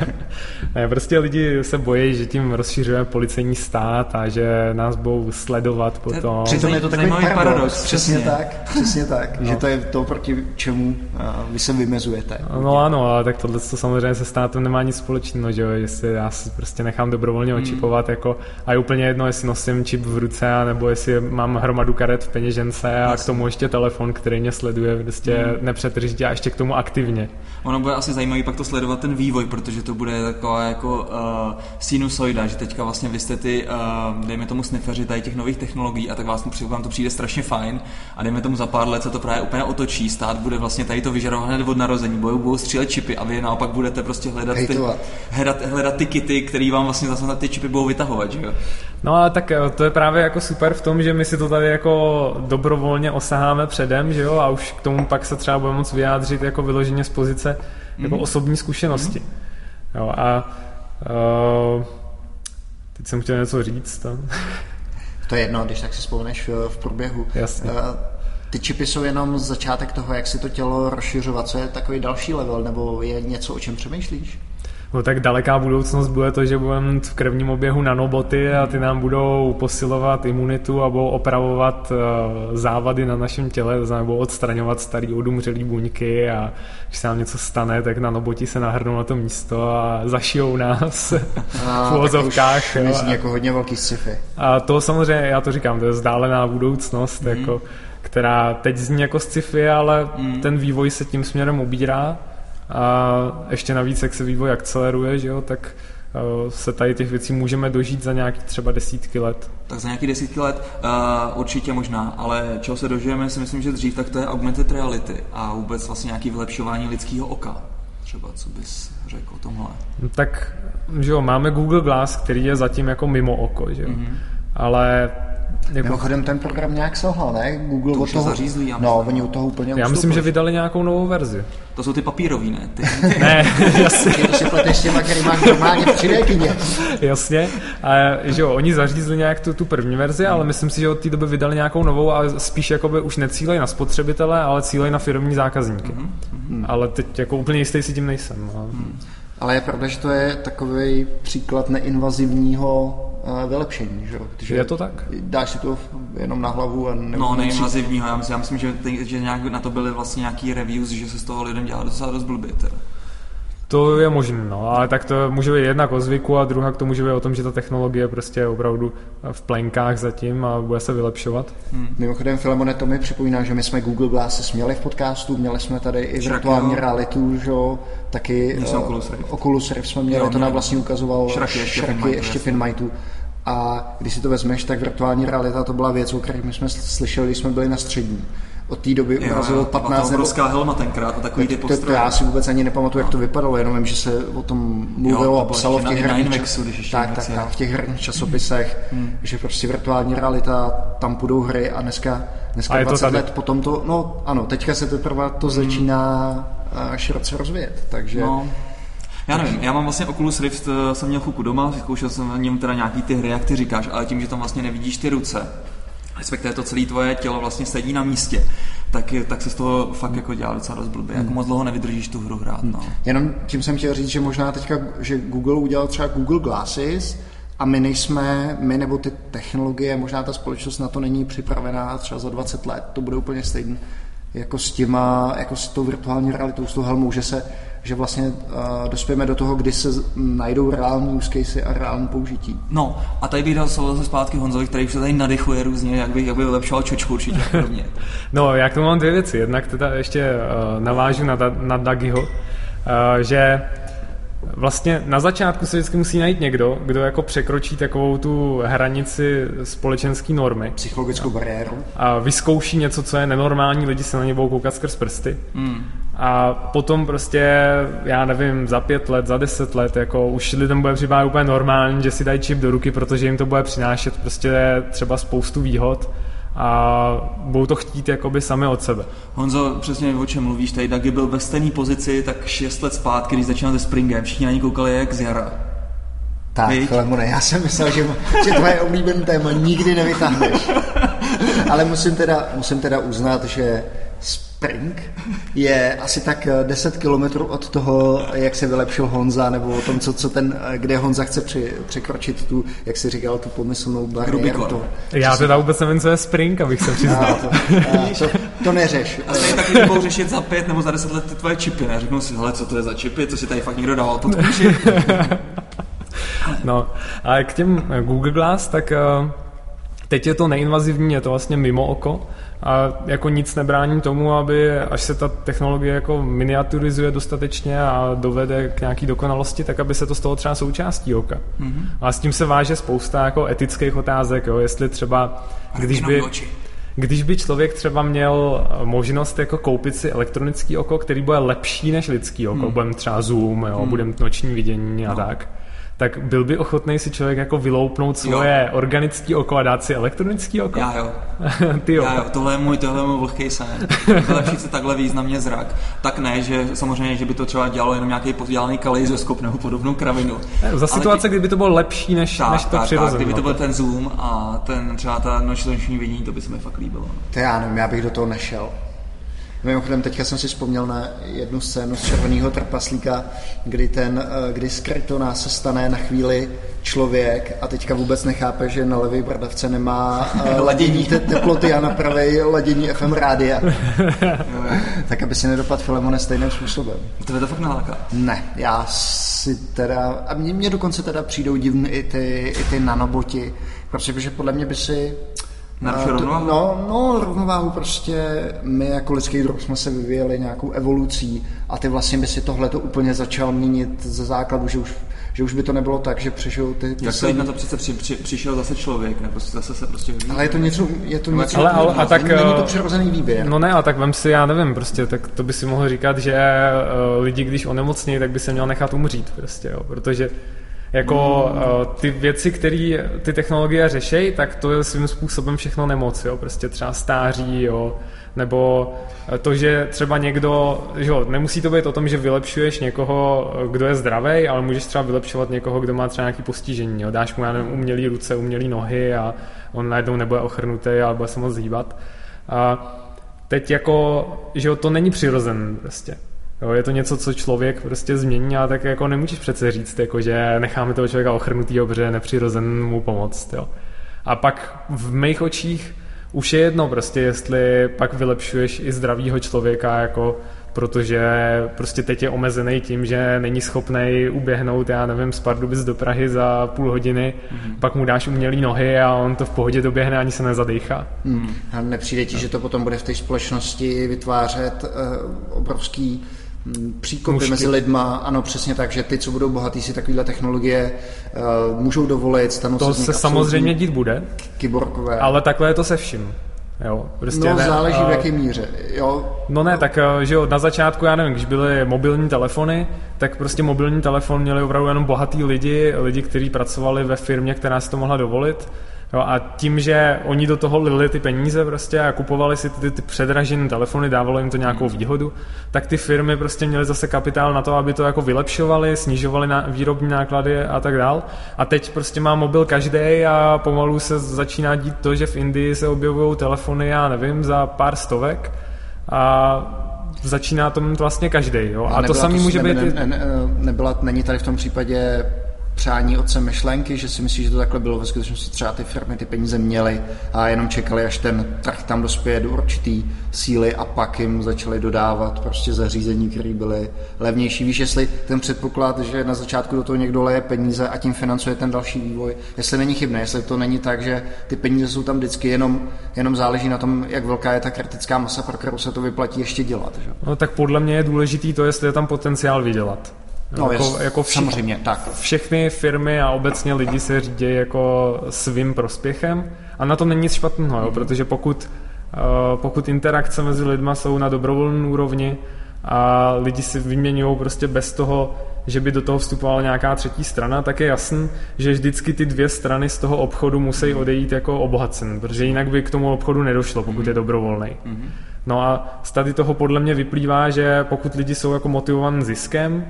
ne, prostě lidi se bojí, že tím rozšiřujeme policejní stát a že nás budou sledovat potom. Přitom je to takový paradox, paradox přesně. přesně tak, přesně tak, no. že to je to, proti čemu vy se vymezujete. No ano, ale tak tohle to samozřejmě se státem nemá nic společného, že jo, jestli já si prostě prostě nechám dobrovolně hmm. očipovat jako, a je úplně jedno, jestli nosím čip v ruce, nebo jestli mám hromadu karet v peněžence a k tomu ještě telefon, který mě sleduje prostě hmm. nepřetržitě a ještě k tomu aktivně. Ono bude asi zajímavý pak to sledovat ten vývoj, protože to bude taková jako uh, sinusoida, že teďka vlastně vy jste ty, uh, dejme tomu sniffery tady těch nových technologií a tak vás vám to přijde strašně fajn a dejme tomu za pár let se to právě úplně otočí, stát bude vlastně tady to vyžadovat hned od narození, budou, budou střílet čipy a vy naopak budete prostě hledat, ty, hledat, hledat ty kity, který vám vlastně zase na ty čipy budou vytahovat, že jo? No a tak eh, to je právě jako super v tom, že my si to tady jako dobrovolně osaháme předem, že jo, a už k tomu pak se třeba budeme moc vyjádřit jako vyloženě z pozice mm-hmm. jako osobní zkušenosti. Mm-hmm. Jo, a uh, teď jsem chtěl něco říct. To, to je jedno, když tak si vzpomeneš v, v průběhu. Jasně. Uh, ty čipy jsou jenom začátek toho, jak si to tělo rozšiřovat. Co je takový další level, nebo je něco, o čem přemýšlíš? No tak daleká budoucnost bude to, že budeme v krevním oběhu nanoboty a ty nám budou posilovat imunitu a budou opravovat uh, závady na našem těle, nebo odstraňovat starý odumřelý buňky a když se nám něco stane, tak nanoboti se nahrnou na to místo a zašijou nás a, v uvozovkách. To jako hodně velký sci-fi. A to samozřejmě, já to říkám, to je vzdálená budoucnost, mm. jako, která teď zní jako sci-fi, ale mm. ten vývoj se tím směrem ubírá a ještě navíc, jak se vývoj akceleruje, že jo, tak uh, se tady těch věcí můžeme dožít za nějaký třeba desítky let. Tak za nějaký desítky let uh, určitě možná, ale čeho se dožijeme, si myslím, že dřív, tak to je augmented reality a vůbec vlastně nějaký vylepšování lidského oka. Třeba co bys řekl o tomhle? No, tak, že jo, máme Google Glass, který je zatím jako mimo oko, že jo. Mm-hmm. Ale jako... Mimochodem ten program nějak selhal, ne? Google to od toho... zařízlý, já no, oni u toho úplně Já myslím, že vydali nějakou novou verzi. To jsou ty papírový, ne? Ty, ty... ne, jasně. to si pleteš s těma, který máš normálně v jasně. A že jo, oni zařízli nějak tu, tu první verzi, hmm. ale myslím si, že od té doby vydali nějakou novou a spíš jakoby už necílej na spotřebitele, ale cílej na firmní zákazníky. Hmm. Hmm. Ale teď jako úplně jistý si tím nejsem. No. Hmm. Ale je pravda, že to je takový příklad neinvazivního vylepšení. Že? Protože je to tak? Dáš si to jenom na hlavu a No, neinvazivního. Já myslím, já myslím že, že nějak na to byly vlastně nějaký reviews, že se z toho lidem dělá docela dost blbě. Teda. To je možné, no, ale tak to může být jednak o zvyku a druhá k tomu může být o tom, že ta technologie prostě je opravdu v plenkách zatím a bude se vylepšovat. Hmm. Mimochodem, Filemone, to mi připomíná, že my jsme Google Glass měli v podcastu, měli jsme tady i virtuální jo. realitu, že jo, taky uh, Oculus Rift. Oculus Rift jsme měli, jo, to nám vlastně ukazoval šraky ještě, šraky ještě Finmaitu. A když si to vezmeš, tak virtuální realita to byla věc, o které my jsme slyšeli, když jsme byli na střední od té doby urazilo 15 nebo... helma tenkrát a takový ty to, to, já si vůbec ani nepamatuju, jak to vypadalo, jenom vím, že se o tom mluvilo a psalo v těch herních tak, tak, tak, v těch herních časopisech, hmm. že prostě virtuální realita, tam půjdou hry a dneska, dneska a 20 let potom to, no ano, teďka se teprve to hmm. začíná široce rozvíjet, takže... No. Já nevím, já mám vlastně Oculus Rift, eh, jsem měl chvilku doma, zkoušel jsem na něm teda nějaký ty hry, jak ty říkáš, ale tím, že tam vlastně nevidíš ty ruce, respektive to celé tvoje tělo vlastně sedí na místě, tak, tak se z toho fakt jako dělá docela dost blbě. Jako hmm. Jako moc dlouho nevydržíš tu hru hrát. No. Jenom tím jsem chtěl říct, že možná teďka, že Google udělal třeba Google Glasses, a my nejsme, my nebo ty technologie, možná ta společnost na to není připravená třeba za 20 let, to bude úplně stejné jako s těma, jako s tou virtuální realitou, s tou helmou, že se že vlastně uh, dospějeme do toho, kdy se najdou reální use case a reální použití. No a tady bych dal slovo zpátky Honzovi, který se tady nadychuje různě, jak by, jak by vylepšoval čočku určitě no, já k tomu mám dvě věci. Jednak teda ještě uh, navážu na, na Dagiho, uh, že vlastně na začátku se vždycky musí najít někdo, kdo jako překročí takovou tu hranici společenské normy. Psychologickou bariéru. A vyzkouší něco, co je nenormální, lidi se na ně budou koukat skrz prsty. Mm. A potom prostě, já nevím, za pět let, za deset let, jako už lidem bude připadat úplně normální, že si dají čip do ruky, protože jim to bude přinášet prostě třeba spoustu výhod a budou to chtít jakoby sami od sebe. Honzo, přesně o čem mluvíš, tady Dagi byl ve stejné pozici tak 6 let zpátky, když začínal se Springem, všichni na něj koukali jak z jara. Tak, Lemone, já jsem myslel, že, že tvoje oblíbené téma nikdy nevytáhneš. Ale musím teda, musím teda uznat, že Spring je asi tak 10 eh, kilometrů od toho, jak se vylepšil Honza, nebo o tom, co, co ten, eh, kde Honza chce při, překročit tu, jak si říkal, tu pomyslnou bariéru. To, Já teda vůbec nevím, co je Spring, abych se přiznal. to, to, to, neřeš. A stejně taky budou řešit za pět nebo za deset let ty tvoje čipy. Ne? Řeknu si, hele, co to je za čipy, co si tady fakt někdo dával pod kůži. no, a k těm Google Glass, tak teď je to neinvazivní, je to vlastně mimo oko, a jako nic nebrání tomu, aby až se ta technologie jako miniaturizuje dostatečně a dovede k nějaký dokonalosti, tak aby se to stalo třeba součástí oka. Mm-hmm. A s tím se váže spousta jako etických otázek, jo, jestli třeba, když by... Když by člověk třeba měl možnost jako koupit si elektronický oko, který bude lepší než lidský oko, hmm. budeme třeba zoom, jo, hmm. budeme noční vidění a no. tak, tak byl by ochotný si člověk jako vyloupnout svoje jo. organické oko a dát si elektronický oko? Já jo. Ty jo. Já jo. Tohle je můj, tohle je můj vlhký sen. Lepší se takhle významně zrak. Tak ne, že samozřejmě, že by to třeba dělalo jenom nějaký podělaný kalejzoskop nebo podobnou kravinu. Za situace, kdyby to bylo lepší než, tak, než to tak, přirozené. Tak, kdyby to byl ten zoom a ten třeba ta noční vidění, to by se mi fakt líbilo. To já nevím, já bych do toho nešel. Mimochodem, teďka jsem si vzpomněl na jednu scénu z Červeného trpaslíka, kdy, ten, eh, kdy z Krytona se stane na chvíli člověk a teďka vůbec nechápe, že na levý bradavce nemá eh, ladění te- teploty a na pravej ladění FM rádia. tak aby si nedopadl Filemone stejným způsobem. To je to fakt naláká? Ne, já si teda, a mně, mě dokonce teda přijdou divné i ty, i ty nanoboti, protože podle mě by si Narušuje rovnováhu? No, no, rovnováhu prostě my jako lidský druh jsme se vyvíjeli nějakou evolucí a ty vlastně by si tohle to úplně začal měnit ze základu, že už, že už by to nebylo tak, že přežil ty... Jak se na to přece při, při, přišel zase člověk, ne? Prostě zase se prostě vyvíjí. Ale je to něco, je to něco, ale, ale, a tak, není, není to eh, přirozený výběr. No ne, a tak vem si, já nevím, prostě, tak to by si mohl říkat, že uh, lidi, když onemocní, tak by se měl nechat umřít, prostě, jo, protože jako uh, ty věci, které ty technologie řeší, tak to je svým způsobem všechno nemoc, jo, prostě třeba stáří, jo, nebo eh, to, že třeba někdo, že jo, nemusí to být o tom, že vylepšuješ někoho, eh, kdo je zdravý, ale můžeš třeba vylepšovat někoho, kdo má třeba nějaký postižení, jo, dáš mu, já nevím, umělý ruce, umělý nohy a on najednou nebude ochrnutý, ale bude se moc hýbat. A teď jako, že jo, to není přirozen prostě. Jo, je to něco, co člověk prostě změní, ale tak jako nemůžeš přece říct, jako, že necháme toho člověka ochrnutýho, protože je nepřirozen mu pomoct. Jo. A pak v mých očích už je jedno prostě, jestli pak vylepšuješ i zdravýho člověka, jako protože prostě teď je omezený tím, že není schopný uběhnout, já nevím, z Pardubic do Prahy za půl hodiny, mm. pak mu dáš umělý nohy a on to v pohodě doběhne, ani se nezadechá. Mm. A nepřijde ti, no. že to potom bude v té společnosti vytvářet uh, obrovský příkopy Mužky. mezi lidma, ano, přesně tak, že ty, co budou bohatí, si takovéhle technologie uh, můžou dovolit, stanou to se se samozřejmě dít bude, kyborgové. ale takhle je to se vším. Jo, prostě no, ne, záleží v jaké míře. Jo. No ne, tak eh, že jo, na začátku, já nevím, když byly mobilní telefony, tak prostě mobilní telefon měli opravdu jenom bohatý lidi, lidi, kteří pracovali ve firmě, která si to mohla dovolit Jo, a tím, že oni do toho lili ty peníze prostě a kupovali si ty, ty předražené telefony, dávalo jim to nějakou výhodu, tak ty firmy prostě měly zase kapitál na to, aby to jako vylepšovali, snižovali na výrobní náklady a tak dál. A teď prostě má mobil každý a pomalu se začíná dít to, že v Indii se objevují telefony, já nevím, za pár stovek a začíná to mít vlastně každý. A, a to samý může být... Ne, ne, nebyla, není tady v tom případě přání otce myšlenky, že si myslí, že to takhle bylo. Ve skutečnosti třeba ty firmy ty peníze měly a jenom čekali, až ten trh tam dospěje do určitý síly a pak jim začali dodávat prostě zařízení, které byly levnější. Víš, jestli ten předpoklad, že na začátku do toho někdo leje peníze a tím financuje ten další vývoj, jestli není chybné, jestli to není tak, že ty peníze jsou tam vždycky, jenom, jenom záleží na tom, jak velká je ta kritická masa, pro kterou se to vyplatí ještě dělat. Že? No tak podle mě je důležitý to, jestli je tam potenciál vydělat. No, jako, jest, jako všichni, samozřejmě, tak. Všechny firmy a obecně lidi se řídí jako svým prospěchem a na tom není nic špatného, mm. protože pokud, uh, pokud interakce mezi lidma jsou na dobrovolné úrovni a lidi si vyměňují prostě bez toho, že by do toho vstupovala nějaká třetí strana, tak je jasný, že vždycky ty dvě strany z toho obchodu musí odejít jako obohacen, protože jinak by k tomu obchodu nedošlo, pokud je mm. dobrovolný. Mm. No a z tady toho podle mě vyplývá, že pokud lidi jsou jako motivovaní ziskem,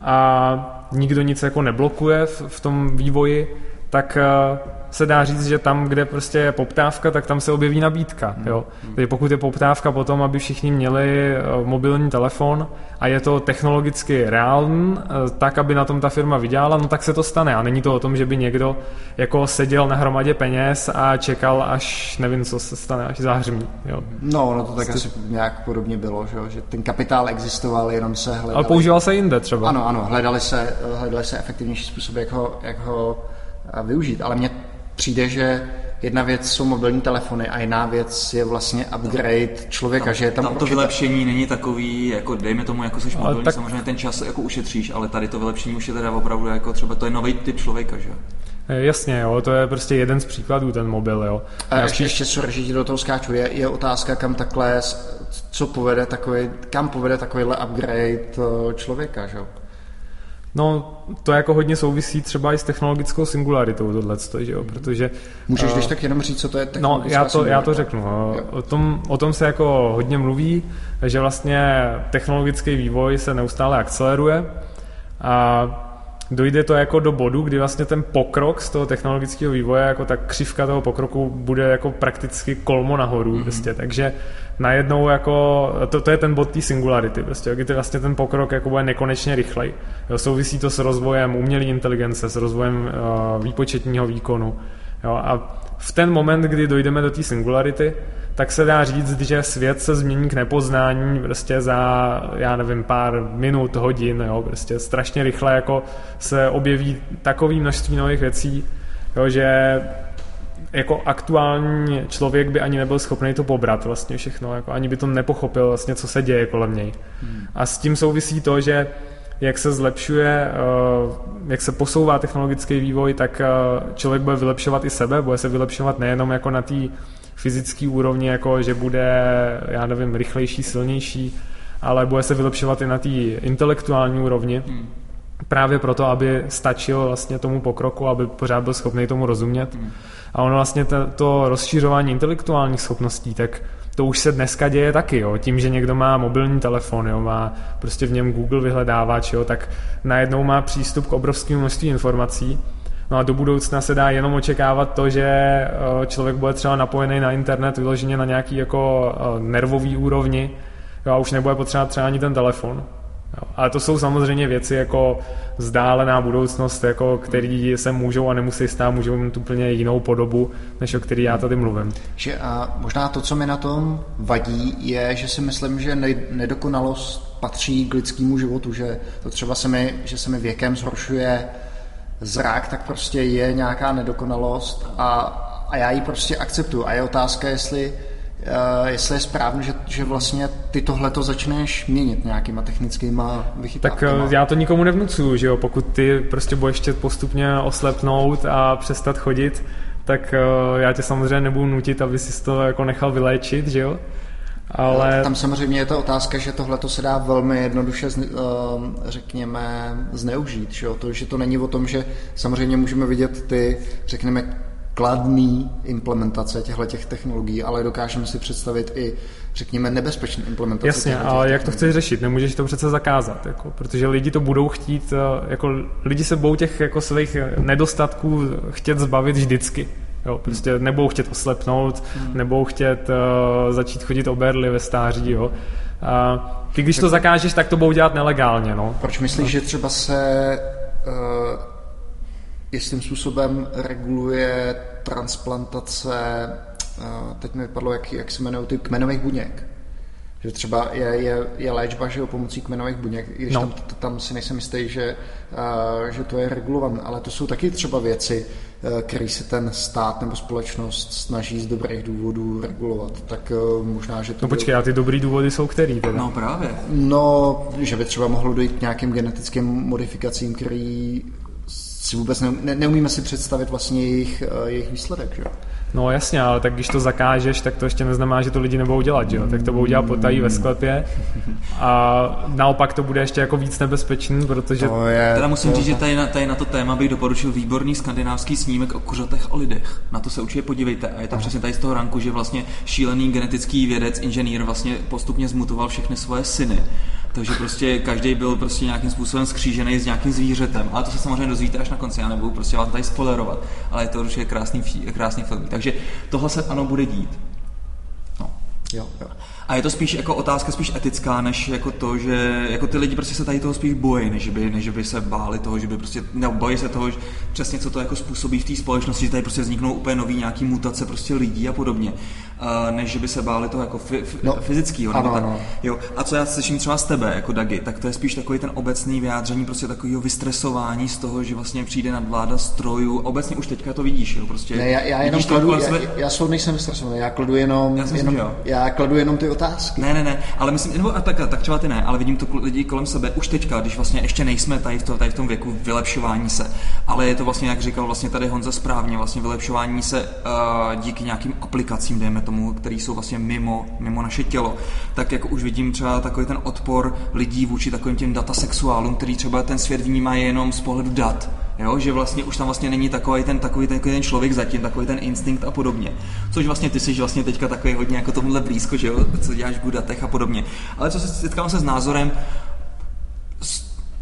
a nikdo nic jako neblokuje v, v tom vývoji, tak uh, se dá říct, že tam, kde prostě je poptávka, tak tam se objeví nabídka. Hmm. Jo? Takže pokud je poptávka potom, aby všichni měli eh, mobilní telefon a je to technologicky reálný, eh, tak, aby na tom ta firma vydělala, no tak se to stane. A není to o tom, že by někdo jako seděl na hromadě peněz a čekal, až nevím, co se stane, až zahřmí. Jo? No, no to tak Jste... asi nějak podobně bylo, že, že ten kapitál existoval, jenom se hledali. Ale používal se jinde třeba. Ano, ano, hledali se, hledali se efektivnější způsoby, jak ho, jak ho eh, využít. Ale mě přijde, že jedna věc jsou mobilní telefony a jiná věc je vlastně upgrade člověka, tam, že je tam, tam to určitě... vylepšení není takový, jako dejme tomu, jako jsi mobilní, tak... samozřejmě ten čas jako ušetříš, ale tady to vylepšení už je teda opravdu jako třeba, to je nový typ člověka, že? Eh, jasně, jo, to je prostě jeden z příkladů, ten mobil, jo. A Já ještě, ještě co do toho skáču, je, je otázka, kam takhle, co povede takový, kam povede takovýhle upgrade eh, člověka, že jo? No, to jako hodně souvisí třeba i s technologickou singularitou tohle, že jo, protože... Můžeš když uh, tak jenom říct, co to je No, já to, já to řeknu. O tom, o tom se jako hodně mluví, že vlastně technologický vývoj se neustále akceleruje a dojde to jako do bodu, kdy vlastně ten pokrok z toho technologického vývoje, jako ta křivka toho pokroku bude jako prakticky kolmo nahoru, mm-hmm. prostě, takže najednou jako, to, to je ten bod té singularity, prostě, kdy vlastně ten pokrok jako bude nekonečně rychlej. Jo, souvisí to s rozvojem umělé inteligence, s rozvojem uh, výpočetního výkonu. Jo, a v ten moment, kdy dojdeme do té singularity, tak se dá říct, že svět se změní k nepoznání prostě za, já nevím, pár minut, hodin, jo, prostě strašně rychle jako se objeví takový množství nových věcí, jo, že jako aktuální člověk by ani nebyl schopný to pobrat vlastně všechno, jako ani by to nepochopil vlastně, co se děje kolem něj. Hmm. A s tím souvisí to, že jak se zlepšuje, eh, jak se posouvá technologický vývoj, tak eh, člověk bude vylepšovat i sebe, bude se vylepšovat nejenom jako na té fyzické úrovni, jako že bude, já nevím, rychlejší, silnější, ale bude se vylepšovat i na té intelektuální úrovni. Hmm. Právě proto, aby stačil vlastně tomu pokroku, aby pořád byl schopný tomu rozumět. Hmm. A ono vlastně to, to rozšířování intelektuálních schopností, tak to už se dneska děje taky, jo. Tím, že někdo má mobilní telefon, jo, má prostě v něm Google vyhledávač, jo, tak najednou má přístup k obrovskému množství informací No a do budoucna se dá jenom očekávat to, že eh, člověk bude třeba napojený na internet vyloženě na nějaký jako eh, nervový úrovni jo, a už nebude potřebovat třeba ani ten telefon. Jo. Ale to jsou samozřejmě věci jako vzdálená budoucnost, jako který se můžou a nemusí stát, můžou mít úplně jinou podobu, než o který já tady mluvím. Že a možná to, co mi na tom vadí, je, že si myslím, že nedokonalost patří k lidskému životu, že to třeba se mi, že se mi věkem zhoršuje zrak, tak prostě je nějaká nedokonalost a, a já ji prostě akceptuju. A je otázka, jestli, uh, jestli je správně, že, že vlastně ty tohle to začneš měnit nějakýma technickýma vychytávkama. Tak uh, já to nikomu nevnucuju, že jo, pokud ty prostě budeš chtět postupně oslepnout a přestat chodit, tak uh, já tě samozřejmě nebudu nutit, aby si to jako nechal vyléčit, že jo. Ale... Tam samozřejmě je to otázka, že tohle to se dá velmi jednoduše, ehm, řekněme, zneužít. Že, to, že to není o tom, že samozřejmě můžeme vidět ty, řekněme, kladný implementace těchto těch technologií, ale dokážeme si představit i, řekněme, nebezpečné implementace. Jasně, ale jak to chceš řešit? Nemůžeš to přece zakázat, jako, protože lidi to budou chtít, eh, jako lidi se budou těch jako svých nedostatků chtět zbavit vždycky. Jo, prostě nebudou chtět oslepnout, hmm. nebudou chtět uh, začít chodit o berly ve stáří, jo. A ty, když to zakážeš, tak to budou dělat nelegálně, no. Proč myslíš, no. že třeba se uh, jistým způsobem reguluje transplantace, uh, teď mi vypadlo, jak, jak se jmenují ty kmenových buněk? Že třeba je, je, je léčba že jo, pomocí kmenových buněk, i když no. tam, tam si nejsem jistý, že, uh, že to je regulované, ale to jsou taky třeba věci, uh, které se ten stát nebo společnost snaží z dobrých důvodů regulovat. Tak uh, možná, že to... No počkej, a ty dobrý důvody jsou který teda? No právě. No, že by třeba mohlo dojít k nějakým genetickým modifikacím, který si vůbec ne, ne, neumíme si představit vlastně jejich, jejich výsledek. Že? No jasně, ale tak když to zakážeš, tak to ještě neznamená, že to lidi nebudou dělat, jo? Tak to budou dělat potají ve sklepě a naopak to bude ještě jako víc nebezpečný, protože... To je, teda musím to... říct, že tady na, tady na to téma bych doporučil výborný skandinávský snímek o kuřatech a lidech. Na to se určitě podívejte a je to Aha. přesně tady z toho ranku, že vlastně šílený genetický vědec, inženýr vlastně postupně zmutoval všechny svoje syny Takže prostě každý byl prostě nějakým způsobem skřížený s nějakým zvířetem. Ale to se samozřejmě dozvíte až na konci, já nebudu prostě vám tady spoilerovat, ale je to určitě krásný, krásný film. Takže tohle se ano bude dít. No. Jo, jo. A je to spíš jako otázka spíš etická, než jako to, že jako ty lidi prostě se tady toho spíš bojí, než by, než by se báli toho, že by prostě, nebo bojí se toho, že přesně co to jako způsobí v té společnosti, že tady prostě vzniknou úplně nový nějaký mutace prostě lidí a podobně než by se báli toho jako f- f- no, fyzického. Ano, tak, ano. Jo. A co já slyším třeba z tebe, jako Dagi, tak to je spíš takový ten obecný vyjádření prostě takového vystresování z toho, že vlastně přijde nadvláda strojů. Obecně už teďka to vidíš, jo, prostě. Ne, já, já jenom kladu, já, sebe... já, já nejsem vystresovaný, já kladu jenom, já, jenom, myslím, já kladu jenom ty otázky. Ne, ne, ne, ale myslím, nebo a tak, tak třeba ty ne, ale vidím to lidi kolem sebe už teďka, když vlastně ještě nejsme tady v, to, tady v tom věku vylepšování se, ale je to vlastně, jak říkal vlastně tady Honza správně, vlastně vylepšování se uh, díky nějakým aplikacím, dejme tomu, který jsou vlastně mimo, mimo naše tělo, tak jako už vidím třeba takový ten odpor lidí vůči takovým těm datasexuálům, který třeba ten svět vnímá jenom z pohledu dat. Jo, že vlastně už tam vlastně není takový ten, takový, ten, takový ten člověk zatím, takový ten instinkt a podobně. Což vlastně ty jsi vlastně teďka takový hodně jako tomuhle blízko, že jo, co děláš v datech a podobně. Ale co se setkám se s názorem,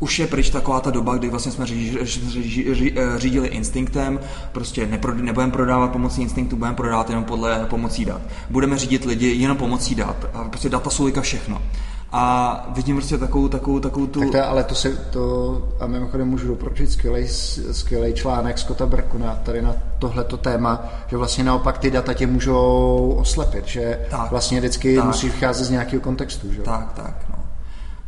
už je pryč taková ta doba, kdy vlastně jsme říži, říži, eh, řídili instinktem, prostě nepro, nebudeme prodávat pomocí instinktu, budeme prodávat jenom podle pomocí dat. Budeme řídit lidi jenom pomocí dat. A prostě data jsou všechno. A vidím prostě takovou, takovou, takovou tu... Tak to, ale to se, to, a mimochodem můžu doporučit skvělý, skvělý článek Scotta Berkuna tady na tohleto téma, že vlastně naopak ty data tě můžou oslepit, že tak, vlastně vždycky tak. musíš vycházet z nějakého kontextu, že? Tak, tak, no.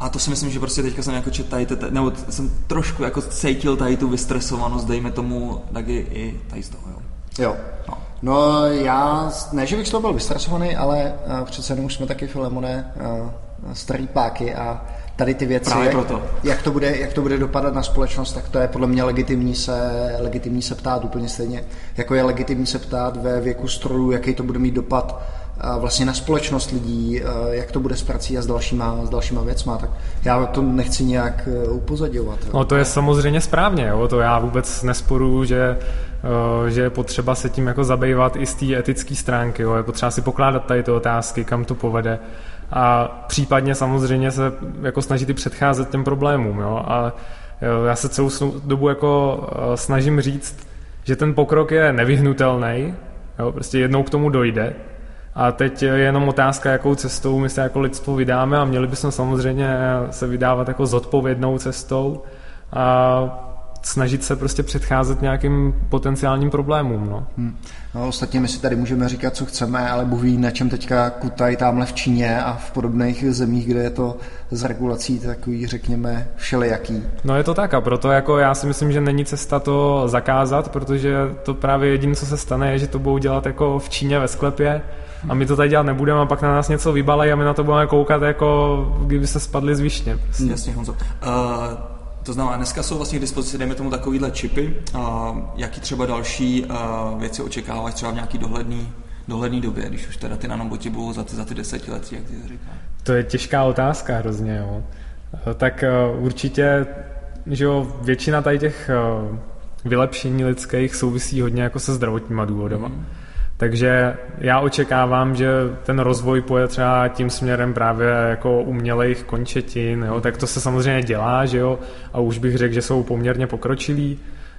A to si myslím, že prostě teďka jsem jako čet tady, nebo jsem trošku jako cítil tady tu vystresovanost, dejme tomu taky i tady z toho, jo. Jo. No. no já, ne, že bych z toho byl vystresovaný, ale uh, přece jenom už jsme taky Filemone uh, starý páky a tady ty věci, Právě proto. Jak, to bude, jak to bude dopadat na společnost, tak to je podle mě legitimní se, legitimní se ptát úplně stejně, jako je legitimní se ptát ve věku strojů, jaký to bude mít dopad vlastně na společnost lidí, jak to bude s prací a s dalšíma, s dalšíma věcma, tak já to nechci nějak e, upozadňovat. No to je samozřejmě správně, jo? to já vůbec nesporu, že že je potřeba se tím jako zabývat i z té etické stránky, jo? je potřeba si pokládat tady ty otázky, kam to povede a případně samozřejmě se jako snažit i předcházet těm problémům. Jo? A e, já se celou dobu jako snažím říct, že ten pokrok je nevyhnutelný, jo? prostě jednou k tomu dojde, a teď je jenom otázka, jakou cestou my se jako lidstvo vydáme a měli bychom samozřejmě se vydávat jako zodpovědnou cestou a snažit se prostě předcházet nějakým potenciálním problémům. No. Hmm. No, ostatně my si tady můžeme říkat, co chceme, ale Bůh ví, na čem teďka kutají tamhle v Číně a v podobných zemích, kde je to z regulací takový, řekněme, všelijaký. No je to tak a proto jako já si myslím, že není cesta to zakázat, protože to právě jediné, co se stane, je, že to budou dělat jako v Číně ve sklepě, a my to tady dělat nebudeme a pak na nás něco vybalají a my na to budeme koukat jako kdyby se spadli z višně. Prostě. Jasně, Honzo. Uh, to znamená, dneska jsou vlastně k dispozici, dejme tomu, takovýhle čipy. Uh, jaký třeba další věci očekáváš třeba v nějaký dohledný, dohledný době, když už teda ty nanoboti budou za ty, za ty desetiletí, jak ty říkáš? To je těžká otázka hrozně, jo. Tak uh, určitě, že jo, většina tady těch uh, vylepšení lidských souvisí hodně jako se zdravotníma důvodama. Mm. Takže já očekávám, že ten rozvoj poje třeba tím směrem právě jako umělejch končetin, jo, tak to se samozřejmě dělá, že jo, a už bych řekl, že jsou poměrně pokročilí,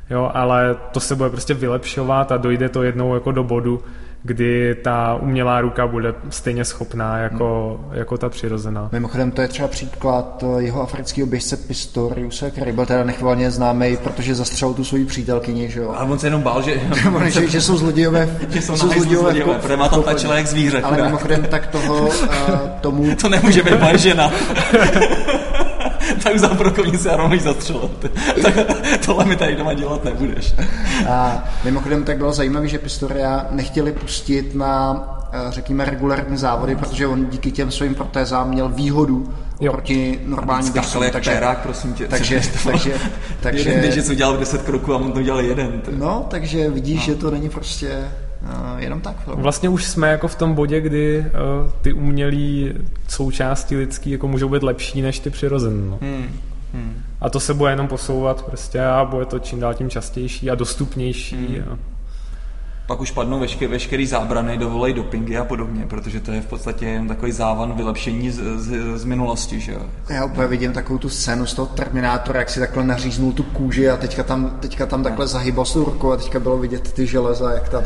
jo, ale to se bude prostě vylepšovat a dojde to jednou jako do bodu, kdy ta umělá ruka bude stejně schopná jako, hmm. jako ta přirozená. Mimochodem to je třeba příklad eh, jeho afrického běžce Pistoriuse, který byl teda nechvalně známý, protože zastřelil tu svoji přítelkyni, že jo. A on se jenom bál, že... že, že jsou zlodějové, že jsou, jsou zlodějové, zlodějové protože má tam tačila jak zvíře. Ale mimochodem tak toho, uh, tomu... to nemůže být moje žena. tak za brokovnici a rovnou zastřelit. tak tohle mi tady doma dělat nebudeš. A mimochodem tak bylo zajímavé, že Pistoria nechtěli pustit na eh, řekněme regulární závody, protože on díky těm svým protézám měl výhodu jo. proti normálním běžcům. jak takže, perák, prosím tě. Takže, takže, takže, jeden běžec udělal 10 kroků a on to udělal jeden. No, takže vidíš, no. že to není prostě jenom tak. Film. Vlastně už jsme jako v tom bodě, kdy uh, ty umělé součásti lidský jako můžou být lepší než ty přirozené. No. Hmm. Hmm. A to se bude jenom posouvat prostě a bude to čím dál tím častější a dostupnější. Hmm. A... pak už padnou veškerý, veškerý zábrany, dovolej dopingy a podobně, protože to je v podstatě jen takový závan vylepšení z, z, z minulosti, že jo. Já úplně vidím takovou tu scénu z toho Terminátora, jak si takhle naříznul tu kůži a teďka tam, teďka tam takhle zahýbal s rukou a teďka bylo vidět ty železa, jak tam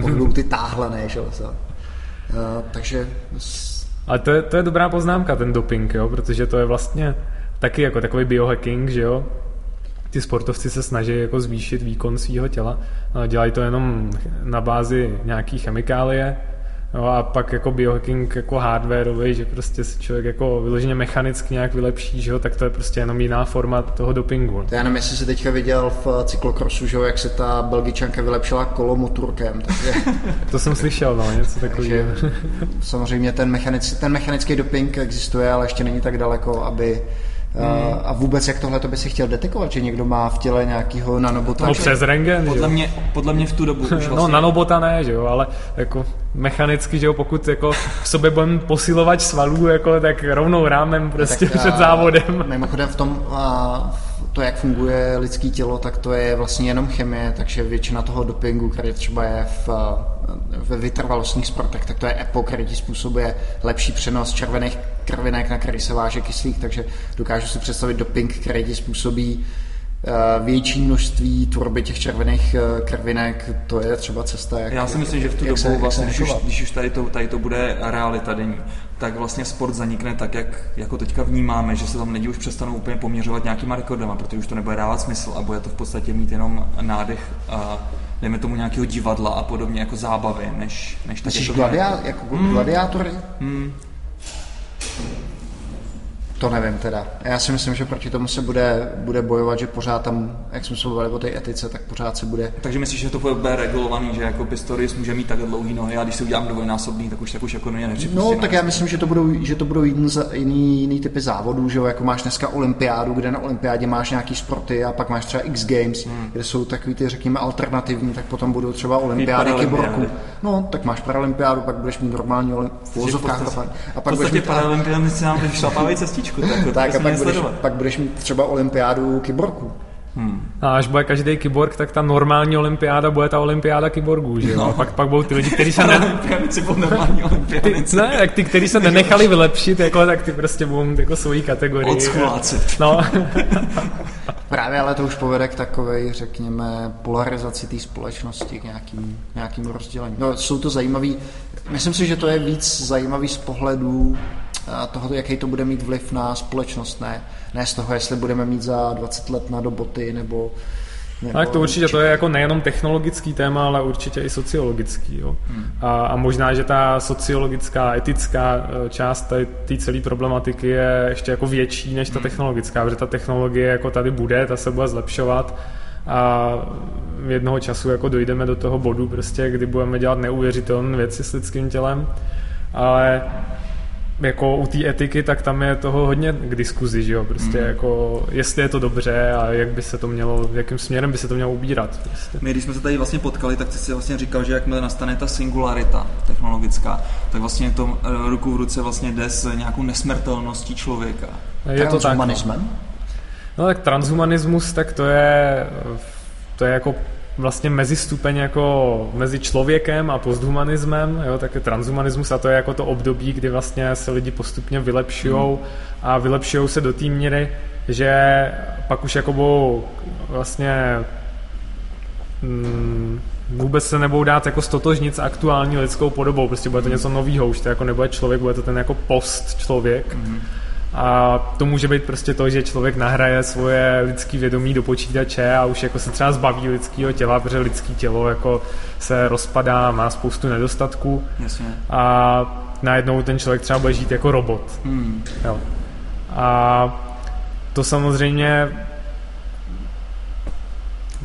pohybou ty táhlené železa. Uh, takže... Ale to je, to je dobrá poznámka, ten doping, jo, protože to je vlastně taky jako takový biohacking, že jo, ty sportovci se snaží jako zvýšit výkon svého těla. Dělají to jenom na bázi nějaký chemikálie, No a pak jako biohacking jako hardwareový, že prostě si člověk jako vyloženě mechanicky nějak vylepší, že jo, tak to je prostě jenom jiná forma toho dopingu. To já nevím, jestli jsi teďka viděl v cyklokrosu, že jo, jak se ta belgičanka vylepšila kolomoturkem, takže... to jsem slyšel, no, něco takového. samozřejmě ten mechanický, ten mechanický doping existuje, ale ještě není tak daleko, aby Hmm. A vůbec jak tohle to by si chtěl detekovat, že někdo má v těle nějakého nanobota? No přes rengen, podle mě, podle mě v tu dobu už no, vlastně... No nanobota ne, že jo, ale jako mechanicky, že jo, pokud jako v sobě budeme posilovat svalů, jako, tak rovnou rámem prostě tak, před závodem. Mimochodem v tom, a, to, jak funguje lidský tělo, tak to je vlastně jenom chemie, takže většina toho dopingu, který třeba je v, ve vytrvalostních sportech, tak to je EPO, který ti způsobuje lepší přenos červených krvinek, na který se váže kyslík, takže dokážu si představit doping, který ti způsobí Eh, větší množství tvorby těch červených eh, krvinek, to je třeba cesta, jak Já si myslím, že v tu dobu se, vlastně, když už, když už tady, to, tady to bude realita denní, tak vlastně sport zanikne tak, jak jako teďka vnímáme, že se tam lidi už přestanou úplně poměřovat nějakýma rekordama, protože už to nebude dávat smysl a bude to v podstatě mít jenom nádech a dejme tomu nějakého divadla a podobně jako zábavy, než, než tak Myslíš jako, gladia, jako hmm. gladiátory? Hmm. To nevím teda. Já si myslím, že proti tomu se bude, bude bojovat, že pořád tam, jak jsme se bavili o té etice, tak pořád se bude. Takže myslíš, že to bude regulovaný, že jako Pistorius může mít takhle dlouhé nohy a když se udělám dvojnásobný, tak už tak už jako není No, tak já myslím, že to budou, že to budou jiný, jiný, jiný typy závodů, že jo, jako máš dneska olympiádu, kde na olympiádě máš nějaký sporty a pak máš třeba X Games, hmm. kde jsou takový ty, řekněme, alternativní, tak potom budou třeba olympiády kyborku. No, tak máš paralympiádu, pak budeš mít normální olympiádu. A pak budeš mít paralympiády si nám šlapávají cestičku. Tak, tak a pak budeš, pak budeš mít třeba olympiádu kyborku. Hmm. A až bude každý kyborg, tak ta normální olympiáda bude ta olympiáda kyborgů, že jo? No. A pak, pak budou ty lidi, kteří se ne... normální ty, ne, jak ty, kteří se nenechali vylepšit, jako, tak ty prostě budou mít jako svoji kategorii. Odschuláci. No. Právě, ale to už povede k takové, řekněme, polarizaci té společnosti, k nějakým, nějakým rozdělení. No, jsou to zajímavý, myslím si, že to je víc zajímavý z pohledu toho, jaký to bude mít vliv na společnost, ne, ne z toho, jestli budeme mít za 20 let na doboty nebo nebo tak to určitě, to je jako nejenom technologický téma, ale určitě i sociologický. Jo. Hmm. A, a možná, že ta sociologická, etická e, část té celé problematiky je ještě jako větší než ta hmm. technologická, protože ta technologie jako tady bude, ta se bude zlepšovat a v jednoho času jako dojdeme do toho bodu, prostě, kdy budeme dělat neuvěřitelné věci s lidským tělem, ale jako u té etiky, tak tam je toho hodně k diskuzi, že jo, prostě mm. jako, jestli je to dobře a jak by se to mělo, jakým směrem by se to mělo ubírat. Prostě. My, když jsme se tady vlastně potkali, tak ty si vlastně říkal, že jakmile nastane ta singularita technologická, tak vlastně to eh, ruku v ruce vlastně jde s nějakou nesmrtelností člověka. Je to tak. No. No tak transhumanismus, tak to je, to je jako vlastně mezistupeň jako mezi člověkem a posthumanismem, jo, tak je transhumanismus a to je jako to období, kdy vlastně se lidi postupně vylepšují hmm. a vylepšují se do té míry, že pak už jako budou vlastně mm, vůbec se nebudou dát jako stotožnit s aktuální lidskou podobou, prostě bude to něco nového, už to jako nebude člověk, bude to ten jako post člověk. Hmm a to může být prostě to, že člověk nahraje svoje lidské vědomí do počítače a už jako se třeba zbaví lidského těla, protože lidské tělo jako se rozpadá, má spoustu nedostatků. Jasně. A najednou ten člověk třeba bude žít jako robot. Hmm. Jo. A to samozřejmě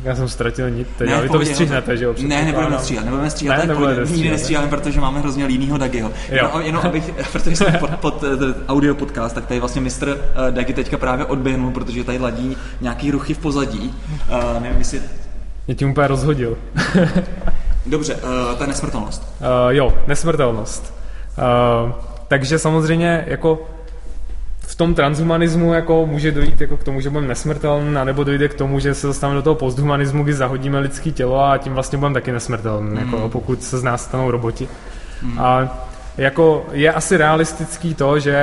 já jsem ztratil nit, teď, ne, vy to vystříhnete, že jo? Ne, nebudeme stříhat, nebudeme stříhat, ne, nebudeme nikdy nestříháme, protože máme hrozně línýho Dagiho. Jenom, jenom abych, protože jsme pod, pod uh, audio podcast, tak tady vlastně mistr uh, Dagi teďka právě odběhnul, protože tady ladí nějaký ruchy v pozadí. Uh, nevím, jestli... Mě tím úplně rozhodil. Dobře, uh, ta nesmrtelnost. Uh, jo, nesmrtelnost. Uh, takže samozřejmě jako v tom transhumanismu jako může dojít jako k tomu, že budeme nesmrtelný, nebo dojde k tomu, že se dostaneme do toho posthumanismu, kdy zahodíme lidské tělo a tím vlastně budeme taky nesmrtelný, mm. jako, pokud se z nás stanou roboti. Mm. A jako je asi realistický to, že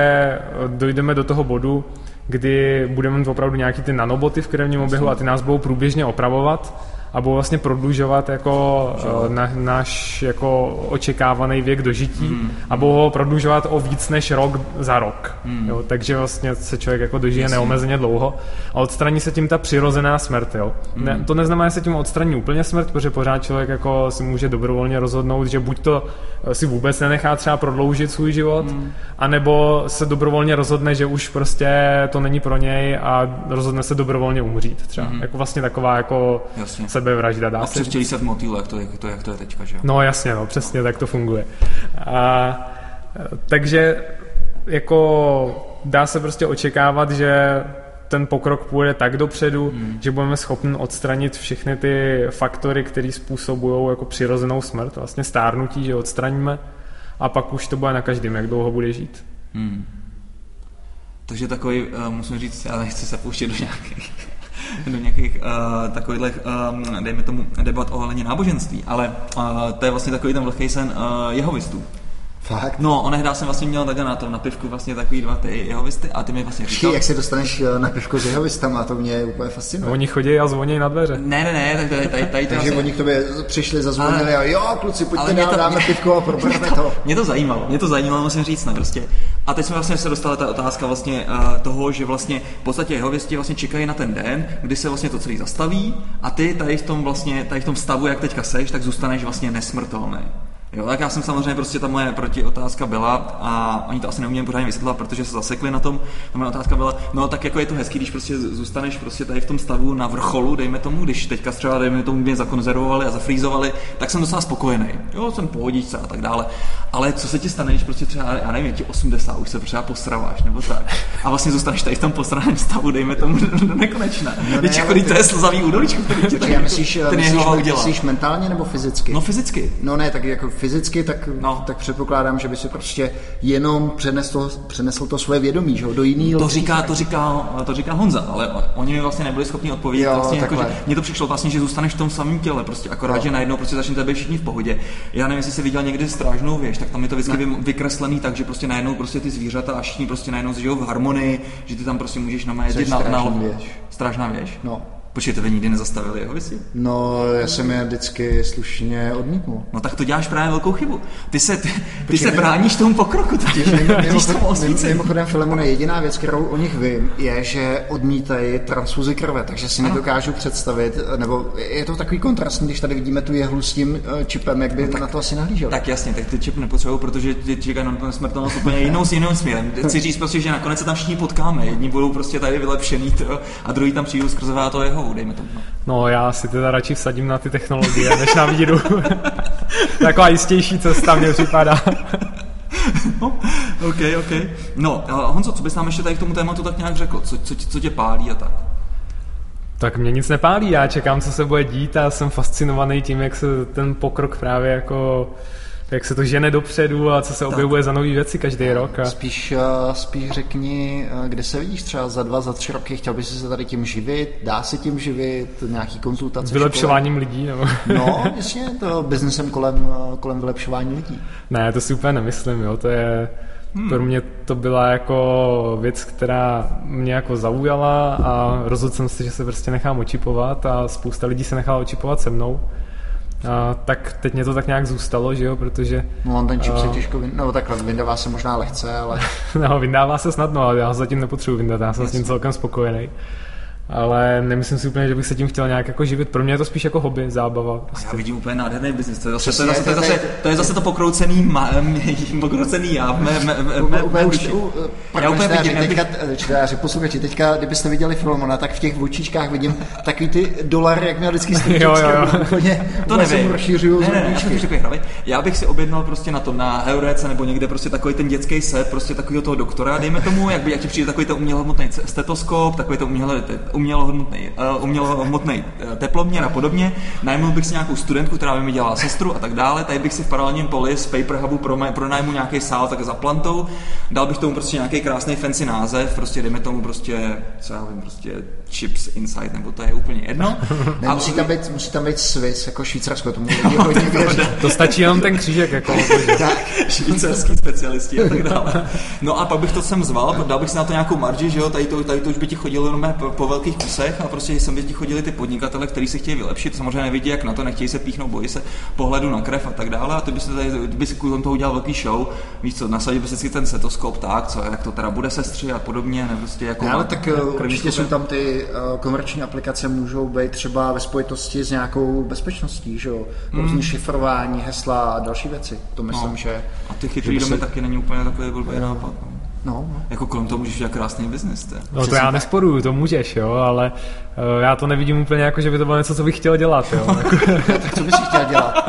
dojdeme do toho bodu, kdy budeme mít opravdu nějaký ty nanoboty v krevním oběhu a ty nás budou průběžně opravovat a budou vlastně prodlužovat jako uh, na, náš jako očekávaný věk dožití mm. a budou ho prodlužovat o víc než rok za rok. Mm. Jo, takže vlastně se člověk jako dožije Jasně. neomezeně dlouho a odstraní se tím ta přirozená smrt. Jo. Mm. Ne, to neznamená, že se tím odstraní úplně smrt, protože pořád člověk jako si může dobrovolně rozhodnout, že buď to eh, si vůbec nenechá třeba prodloužit svůj život, mm. anebo se dobrovolně rozhodne, že už prostě to není pro něj a rozhodne se dobrovolně umřít třeba. Mm. Jako vlastně taková jako Jasně sebevražda. Dá a se... se v motýle, jak to, jak to, jak to je teďka, že No jasně, no, přesně tak to funguje. A, takže jako dá se prostě očekávat, že ten pokrok půjde tak dopředu, hmm. že budeme schopni odstranit všechny ty faktory, které způsobují jako přirozenou smrt, vlastně stárnutí, že odstraníme a pak už to bude na každém, jak dlouho bude žít. Hmm. Takže takový, uh, musím říct, já nechci se pouštět do nějakých do nějakých uh, takových, um, dejme tomu, debat ohledně náboženství, ale uh, to je vlastně takový ten vlhký sen uh, jehovistů. Fakt? No, onehdá jsem vlastně měl takhle na tom na pivku vlastně takový dva ty jehovisty a ty mi vlastně říkal... jak se dostaneš na pivku s jehovistama, to mě úplně fascinuje. Oni chodí a zvoní na dveře. Ne, ne, ne, tak tady, tady, tady Takže vlastně... oni k tobě přišli, zazvonili a jo, kluci, pojďte dál, to, dáme pivko a probereme to, to. Mě to zajímalo, mě to zajímalo, musím říct, ne, prostě. A teď jsme vlastně se dostala ta otázka vlastně uh, toho, že vlastně v podstatě jehovisti vlastně čekají na ten den, kdy se vlastně to celý zastaví a ty tady v tom vlastně, tady v tom stavu, jak teďka seš, tak zůstaneš vlastně nesmrtelný. Jo, tak já jsem samozřejmě prostě ta moje protiotázka byla a oni to asi neuměli pořádně vysvětlovat, protože se zasekli na tom. Ta moje otázka byla, no tak jako je to hezký, když prostě zůstaneš prostě tady v tom stavu na vrcholu, dejme tomu, když teďka třeba dejme tomu mě zakonzervovali a zafrýzovali, tak jsem docela spokojený. Jo, jsem pohodičce a tak dále. Ale co se ti stane, když prostě třeba, já nevím, ti 80, už se třeba posraváš nebo tak. A vlastně zůstaneš tady v tom posraném stavu, dejme tomu do nekonečna. No ne, chodí, to je slzavý údolíčko, který ti tady, myslíš, ten myslíš, myslíš mentálně nebo fyzicky? No fyzicky. No ne, tak jako fyzicky, tak, no. tak předpokládám, že by si prostě jenom přenesl, přenesl to svoje vědomí, že do jiný to říká, to říká, to říká Honza, ale oni mi vlastně nebyli schopni odpovědět. Jo, vlastně jako, že, mně to přišlo vlastně, že zůstaneš v tom samém těle, prostě akorát, jo. že najednou prostě začnete být všichni v pohodě. Já nevím, jestli jsi viděl někdy strážnou věž, tak tam je to vždycky ne. vykreslený tak, že prostě najednou prostě ty zvířata a všichni prostě najednou žijou v harmonii, že ty tam prostě můžeš na na, na, na, Strážná věž. No. Počkejte, vy nikdy nezastavili jeho vysí? No, já jsem je vždycky slušně odmítnul. No tak to děláš právě velkou chybu. Ty se, ty, ty se bráníš tomu pokroku. Totiž, mimochodem, mimochodem Filemone, jediná věc, kterou o nich vím, je, že odmítají transfuzi krve, takže si ano. nedokážu představit, nebo je to takový kontrastní, když tady vidíme tu jehlu s tím eh, čipem, jak by no, tak, na to asi nahlížel. Tak jasně, tak ty čip nepotřebují, protože ty čekají na smrtelnost úplně jinou s jiným směrem. Chci říct prostě, že nakonec se tam všichni potkáme. Jedni budou prostě tady vylepšený to, a druhý tam přijdou skrze to jeho Jehovu, dejme tomu. No. no já si teda radši vsadím na ty technologie, než na víru. Taková jistější cesta mě připadá. no, OK, OK. No, Honzo, co bys nám ještě tady k tomu tématu tak nějak řekl? Co, co, co tě pálí a tak? Tak mě nic nepálí, já čekám, co se bude dít a jsem fascinovaný tím, jak se ten pokrok právě jako jak se to žene dopředu a co se objevuje tak. za nové věci každý rok. A... Spíš, eh, spíš řekni, eh, kde se vidíš třeba za dva, za tři roky, chtěl bys se tady tím živit, dá se tím živit, nějaký konzultace? Vylepšováním škole? lidí? Nebo? No, jasně, to biznesem kolem, eh, kolem vylepšování lidí. Ne, to si úplně nemyslím, jo, to je... Hmm. Pro mě to byla jako věc, která mě jako zaujala a rozhodl jsem se, že se prostě nechám očipovat a spousta lidí se nechala očipovat se mnou. A, tak teď mě to tak nějak zůstalo, že jo, protože... No on ten čip uh, se těžko, vyn... no takhle, vyndává se možná lehce, ale... no, vyndává se snadno, ale já ho zatím nepotřebuji vyndat, já jsem Jasně. s tím celkem spokojený ale nemyslím si úplně, že bych se tím chtěl nějak jako živit. Pro mě je to spíš jako hobby, zábava. Prostě. Já vidím úplně nádherný biznis. To je zase, to je zase, to je zase, to je zase to pokroucený, ma, pokroucený já. Me, me, me, me, už, já úplně vidím. Teďka, čtenáři, posluchači, teďka, kdybyste viděli Filmona, tak v těch očičkách vidím takový ty dolary, jak měl vždycky stříčky. jo, jo, to nevím. Rozšířuju ne, ne, ne, já bych si objednal prostě na tom, na Eurece nebo někde prostě takový ten dětský set, prostě takového toho doktora, dejme tomu, jak by, jak ti přijde takový ten umělohmotný stetoskop, takový to uměle, umělohmotný, umělohmotný uh, teploměr a podobně. Najmul bych si nějakou studentku, která by mi dělala sestru a tak dále. Tady bych si v paralelním poli z Paper Hubu pro, pronajmu nějaký sál tak za plantou. Dal bych tomu prostě nějaký krásný fancy název, prostě dejme tomu prostě, co já vím, prostě Chips Inside, nebo to je úplně jedno. ne, a musí, tam být, musí tam být Swiss, jako Švýcarsko, tomu hodně věří. To stačí jenom ten křížek, jako. švýcarský specialisti a tak dále. No a pak bych to sem zval, dal bych si na to nějakou marži, že jo, tady to, tady to už by ti chodilo jenom po, po velkých kusech a prostě sem by ti chodili ty podnikatele, kteří se chtějí vylepšit, samozřejmě nevidí jak na to, nechtějí se píchnout, bojí se pohledu na krev a tak dále a ty by si tady, by si kvůli toho udělal velký show, víš co, nasadil by si ten setoskop tak, co, jak to teda bude sestři a podobně, ne, prostě jako... Ne, ale tak eh, určitě jsou tam ty uh, komerční aplikace můžou být třeba ve spojitosti s nějakou bezpečností, že jo, mm. různý šifrování, hesla a další věci, to myslím, no. že... A ty chytrý domy se... taky není úplně takový blbý nápad. No. No, no. Jako kolem toho můžeš dělat krásný biznis. To no to já nesporuju, to můžeš, jo, ale uh, já to nevidím úplně jako, že by to bylo něco, co bych chtěl dělat, jo. tak co bys chtěl dělat?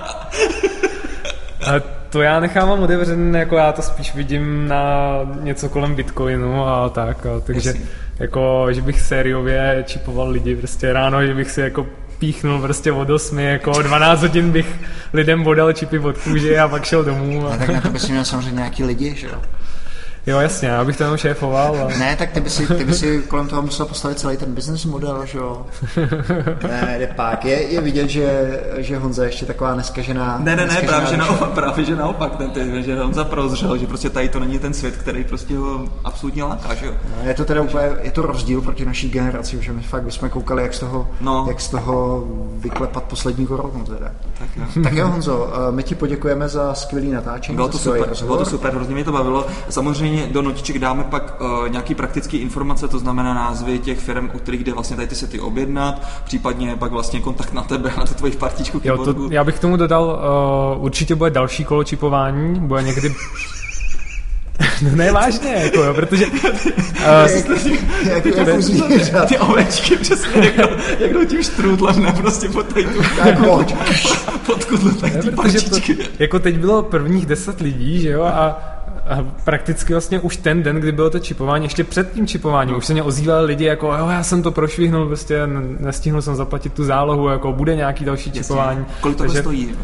To já nechávám otevřený, jako já to spíš vidím na něco kolem Bitcoinu a tak, a, takže Jasně. jako, že bych sériově čipoval lidi prostě ráno, že bych si jako píchnul prostě od 8, jako 12 hodin bych lidem vodal čipy od kůže a pak šel domů. A... a tak na to bys měl samozřejmě nějaký lidi, že jo? Jo, jasně, já bych to jenom šéfoval. Ale... Ne, tak ty by, si, ty by si kolem toho musel postavit celý ten business model, že jo? ne, jde pak. Je, je vidět, že, že Honza ještě taková neskažená. Ne, ne, ne, právě, že naopak, právě, že naopak, ten, ten, že Honza prozřel, že prostě tady to není ten svět, který prostě ho absolutně láká, že jo? No, je to teda úplně, je to rozdíl proti naší generaci, že my fakt bychom koukali, jak z toho, no. jak z toho vyklepat poslední koronu teda. Tak jo. tak jo, Honzo, eh, my ti poděkujeme za skvělý natáčení. Bylo to super, bylo to super, hrozně mě to bavilo. Samozřejmě do notiček dáme pak uh, nějaký praktické informace, to znamená názvy těch firm, u kterých jde vlastně tady ty sety objednat, případně pak vlastně kontakt na tebe, na tu tvoji partičku jo, to, Já bych k tomu dodal, uh, určitě bude další kolo čipování, bude někdy No ne, vážně, jako jo, protože... Uh, jak, jak, jak ty ovečky přesně, jak, jdou, jak jdou tím štrůdlem, ne, prostě pod tady tu... Tak pojď. Pod kudlu, tak ty to, Jako teď bylo prvních deset lidí, že jo, a prakticky vlastně už ten den, kdy bylo to čipování, ještě před tím čipováním, už se mě ozývali lidi jako, jo, já jsem to prošvihnul, prostě nestihnul jsem zaplatit tu zálohu, jako bude nějaký další Jasně. čipování. Kolik to Takže, stojí?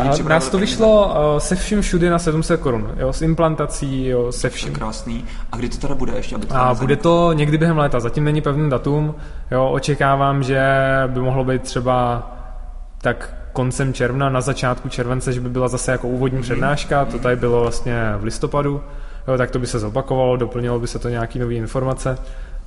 A nás to vyšlo uh, se vším všude na 700 korun, jo, s implantací, jo, se vším. Krásný. A kdy to teda bude ještě? Aby to a bude to někdy během léta, zatím není pevný datum, jo, očekávám, že by mohlo být třeba tak koncem června, na začátku července, že by byla zase jako úvodní mm-hmm. přednáška, to tady bylo vlastně v listopadu, jo, tak to by se zopakovalo, doplnilo by se to nějaký nové informace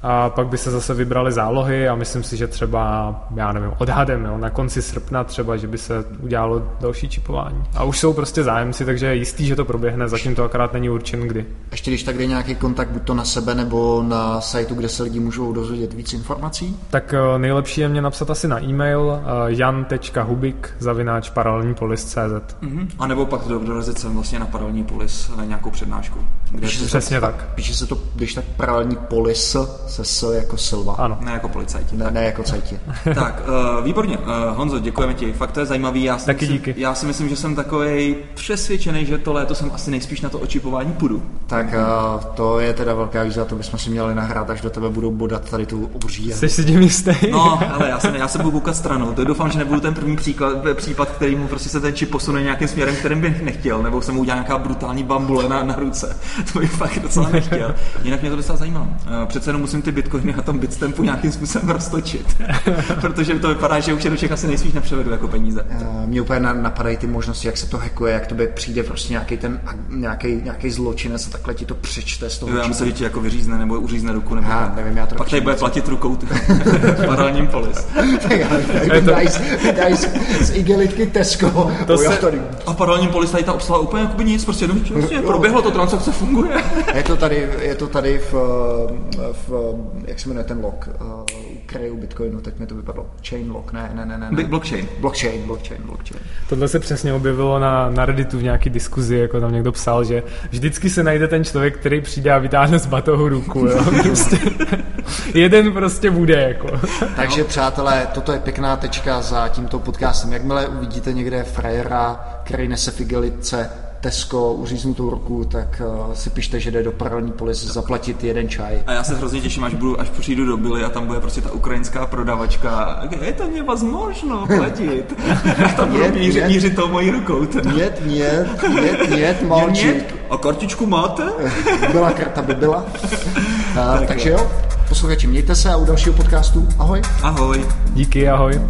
a pak by se zase vybrali zálohy a myslím si, že třeba, já nevím, odhadem, jo, na konci srpna třeba, že by se udělalo další čipování. A už jsou prostě zájemci, takže je jistý, že to proběhne, zatím to akorát není určen kdy. Ještě když tak jde nějaký kontakt buď to na sebe nebo na sajtu, kde se lidi můžou dozvědět víc informací? Tak eh, nejlepší je mě napsat asi na e-mail eh, jan.hubik zavináč paralelnípolis.cz mm-hmm. A nebo pak dorazit sem vlastně na paralelní polis na nějakou přednášku. Kde Píše přesně to, tak. Píše se to, když tak paralelní polis se S jako Silva. Ano. Ne jako policajti. Ne, ne jako cajti. tak, uh, výborně. Uh, Honzo, děkujeme ti. Fakt to je zajímavý. Já si Taky myslím, díky. Já si myslím, že jsem takový přesvědčený, že to léto jsem asi nejspíš na to očipování půjdu. Tak uh, to je teda velká výzva, to bychom si měli nahrát, až do tebe budou bodat tady tu obří. Jsi si tím jistý? no, ale já se, já se budu koukat stranou. To doufám, že nebudu ten první příklad, případ, který mu prostě se ten čip posune nějakým směrem, kterým bych nechtěl, nebo jsem mu udělal nějaká brutální bambule na, na ruce. To bych fakt docela nechtěl. Jinak mě to docela zajímá. Uh, přece jenom musím ty bitcoiny a tom bitstampu nějakým způsobem roztočit. Protože to vypadá, že už je do Čech asi nejspíš nepřevedu jako peníze. Uh, mě úplně napadají ty možnosti, jak se to hackuje, jak to by přijde prostě nějaký ten nějaký, nějaký zločinec a takhle ti to přečte z toho. Jo, já myslím, že ti jako vyřízne nebo uřízne ruku. Nebo Aha, nevím, já to Pak tady bude platit rukou ty, paralelním polis. Z igelitky Tesco. To se... A paralelním polis tady ta obsluha úplně jako by nic, prostě jenom prostě proběhlo to, transakce funguje. je to tady, je to tady v, v jak se jmenuje ten lock, uh, u Bitcoinu, teď mi to vypadlo. Chain lock, ne, ne, ne, ne. ne. Blockchain. Blockchain, blockchain, blockchain. Tohle se přesně objevilo na, na Redditu v nějaký diskuzi, jako tam někdo psal, že vždycky se najde ten člověk, který přijde a vytáhne z batohu ruku, jo. Prostě, jeden prostě bude, jako. Takže no. přátelé, toto je pěkná tečka za tímto podcastem. Jakmile uvidíte někde frajera, který nese figelice Tesco uříznutou ruku, tak uh, si pište, že jde do paralelní polis zaplatit jeden čaj. A já se hrozně těším, až, budu, až přijdu do Billy a tam bude prostě ta ukrajinská prodavačka. Je to nevazmožno platit. tam budu mířit, mířit tou mojí rukou. Nět, nět, nět, nět, malčík. A kartičku máte? Byla karta by byla. A, tak takže jo, posluchači, mějte se a u dalšího podcastu ahoj. Ahoj. Díky, ahoj.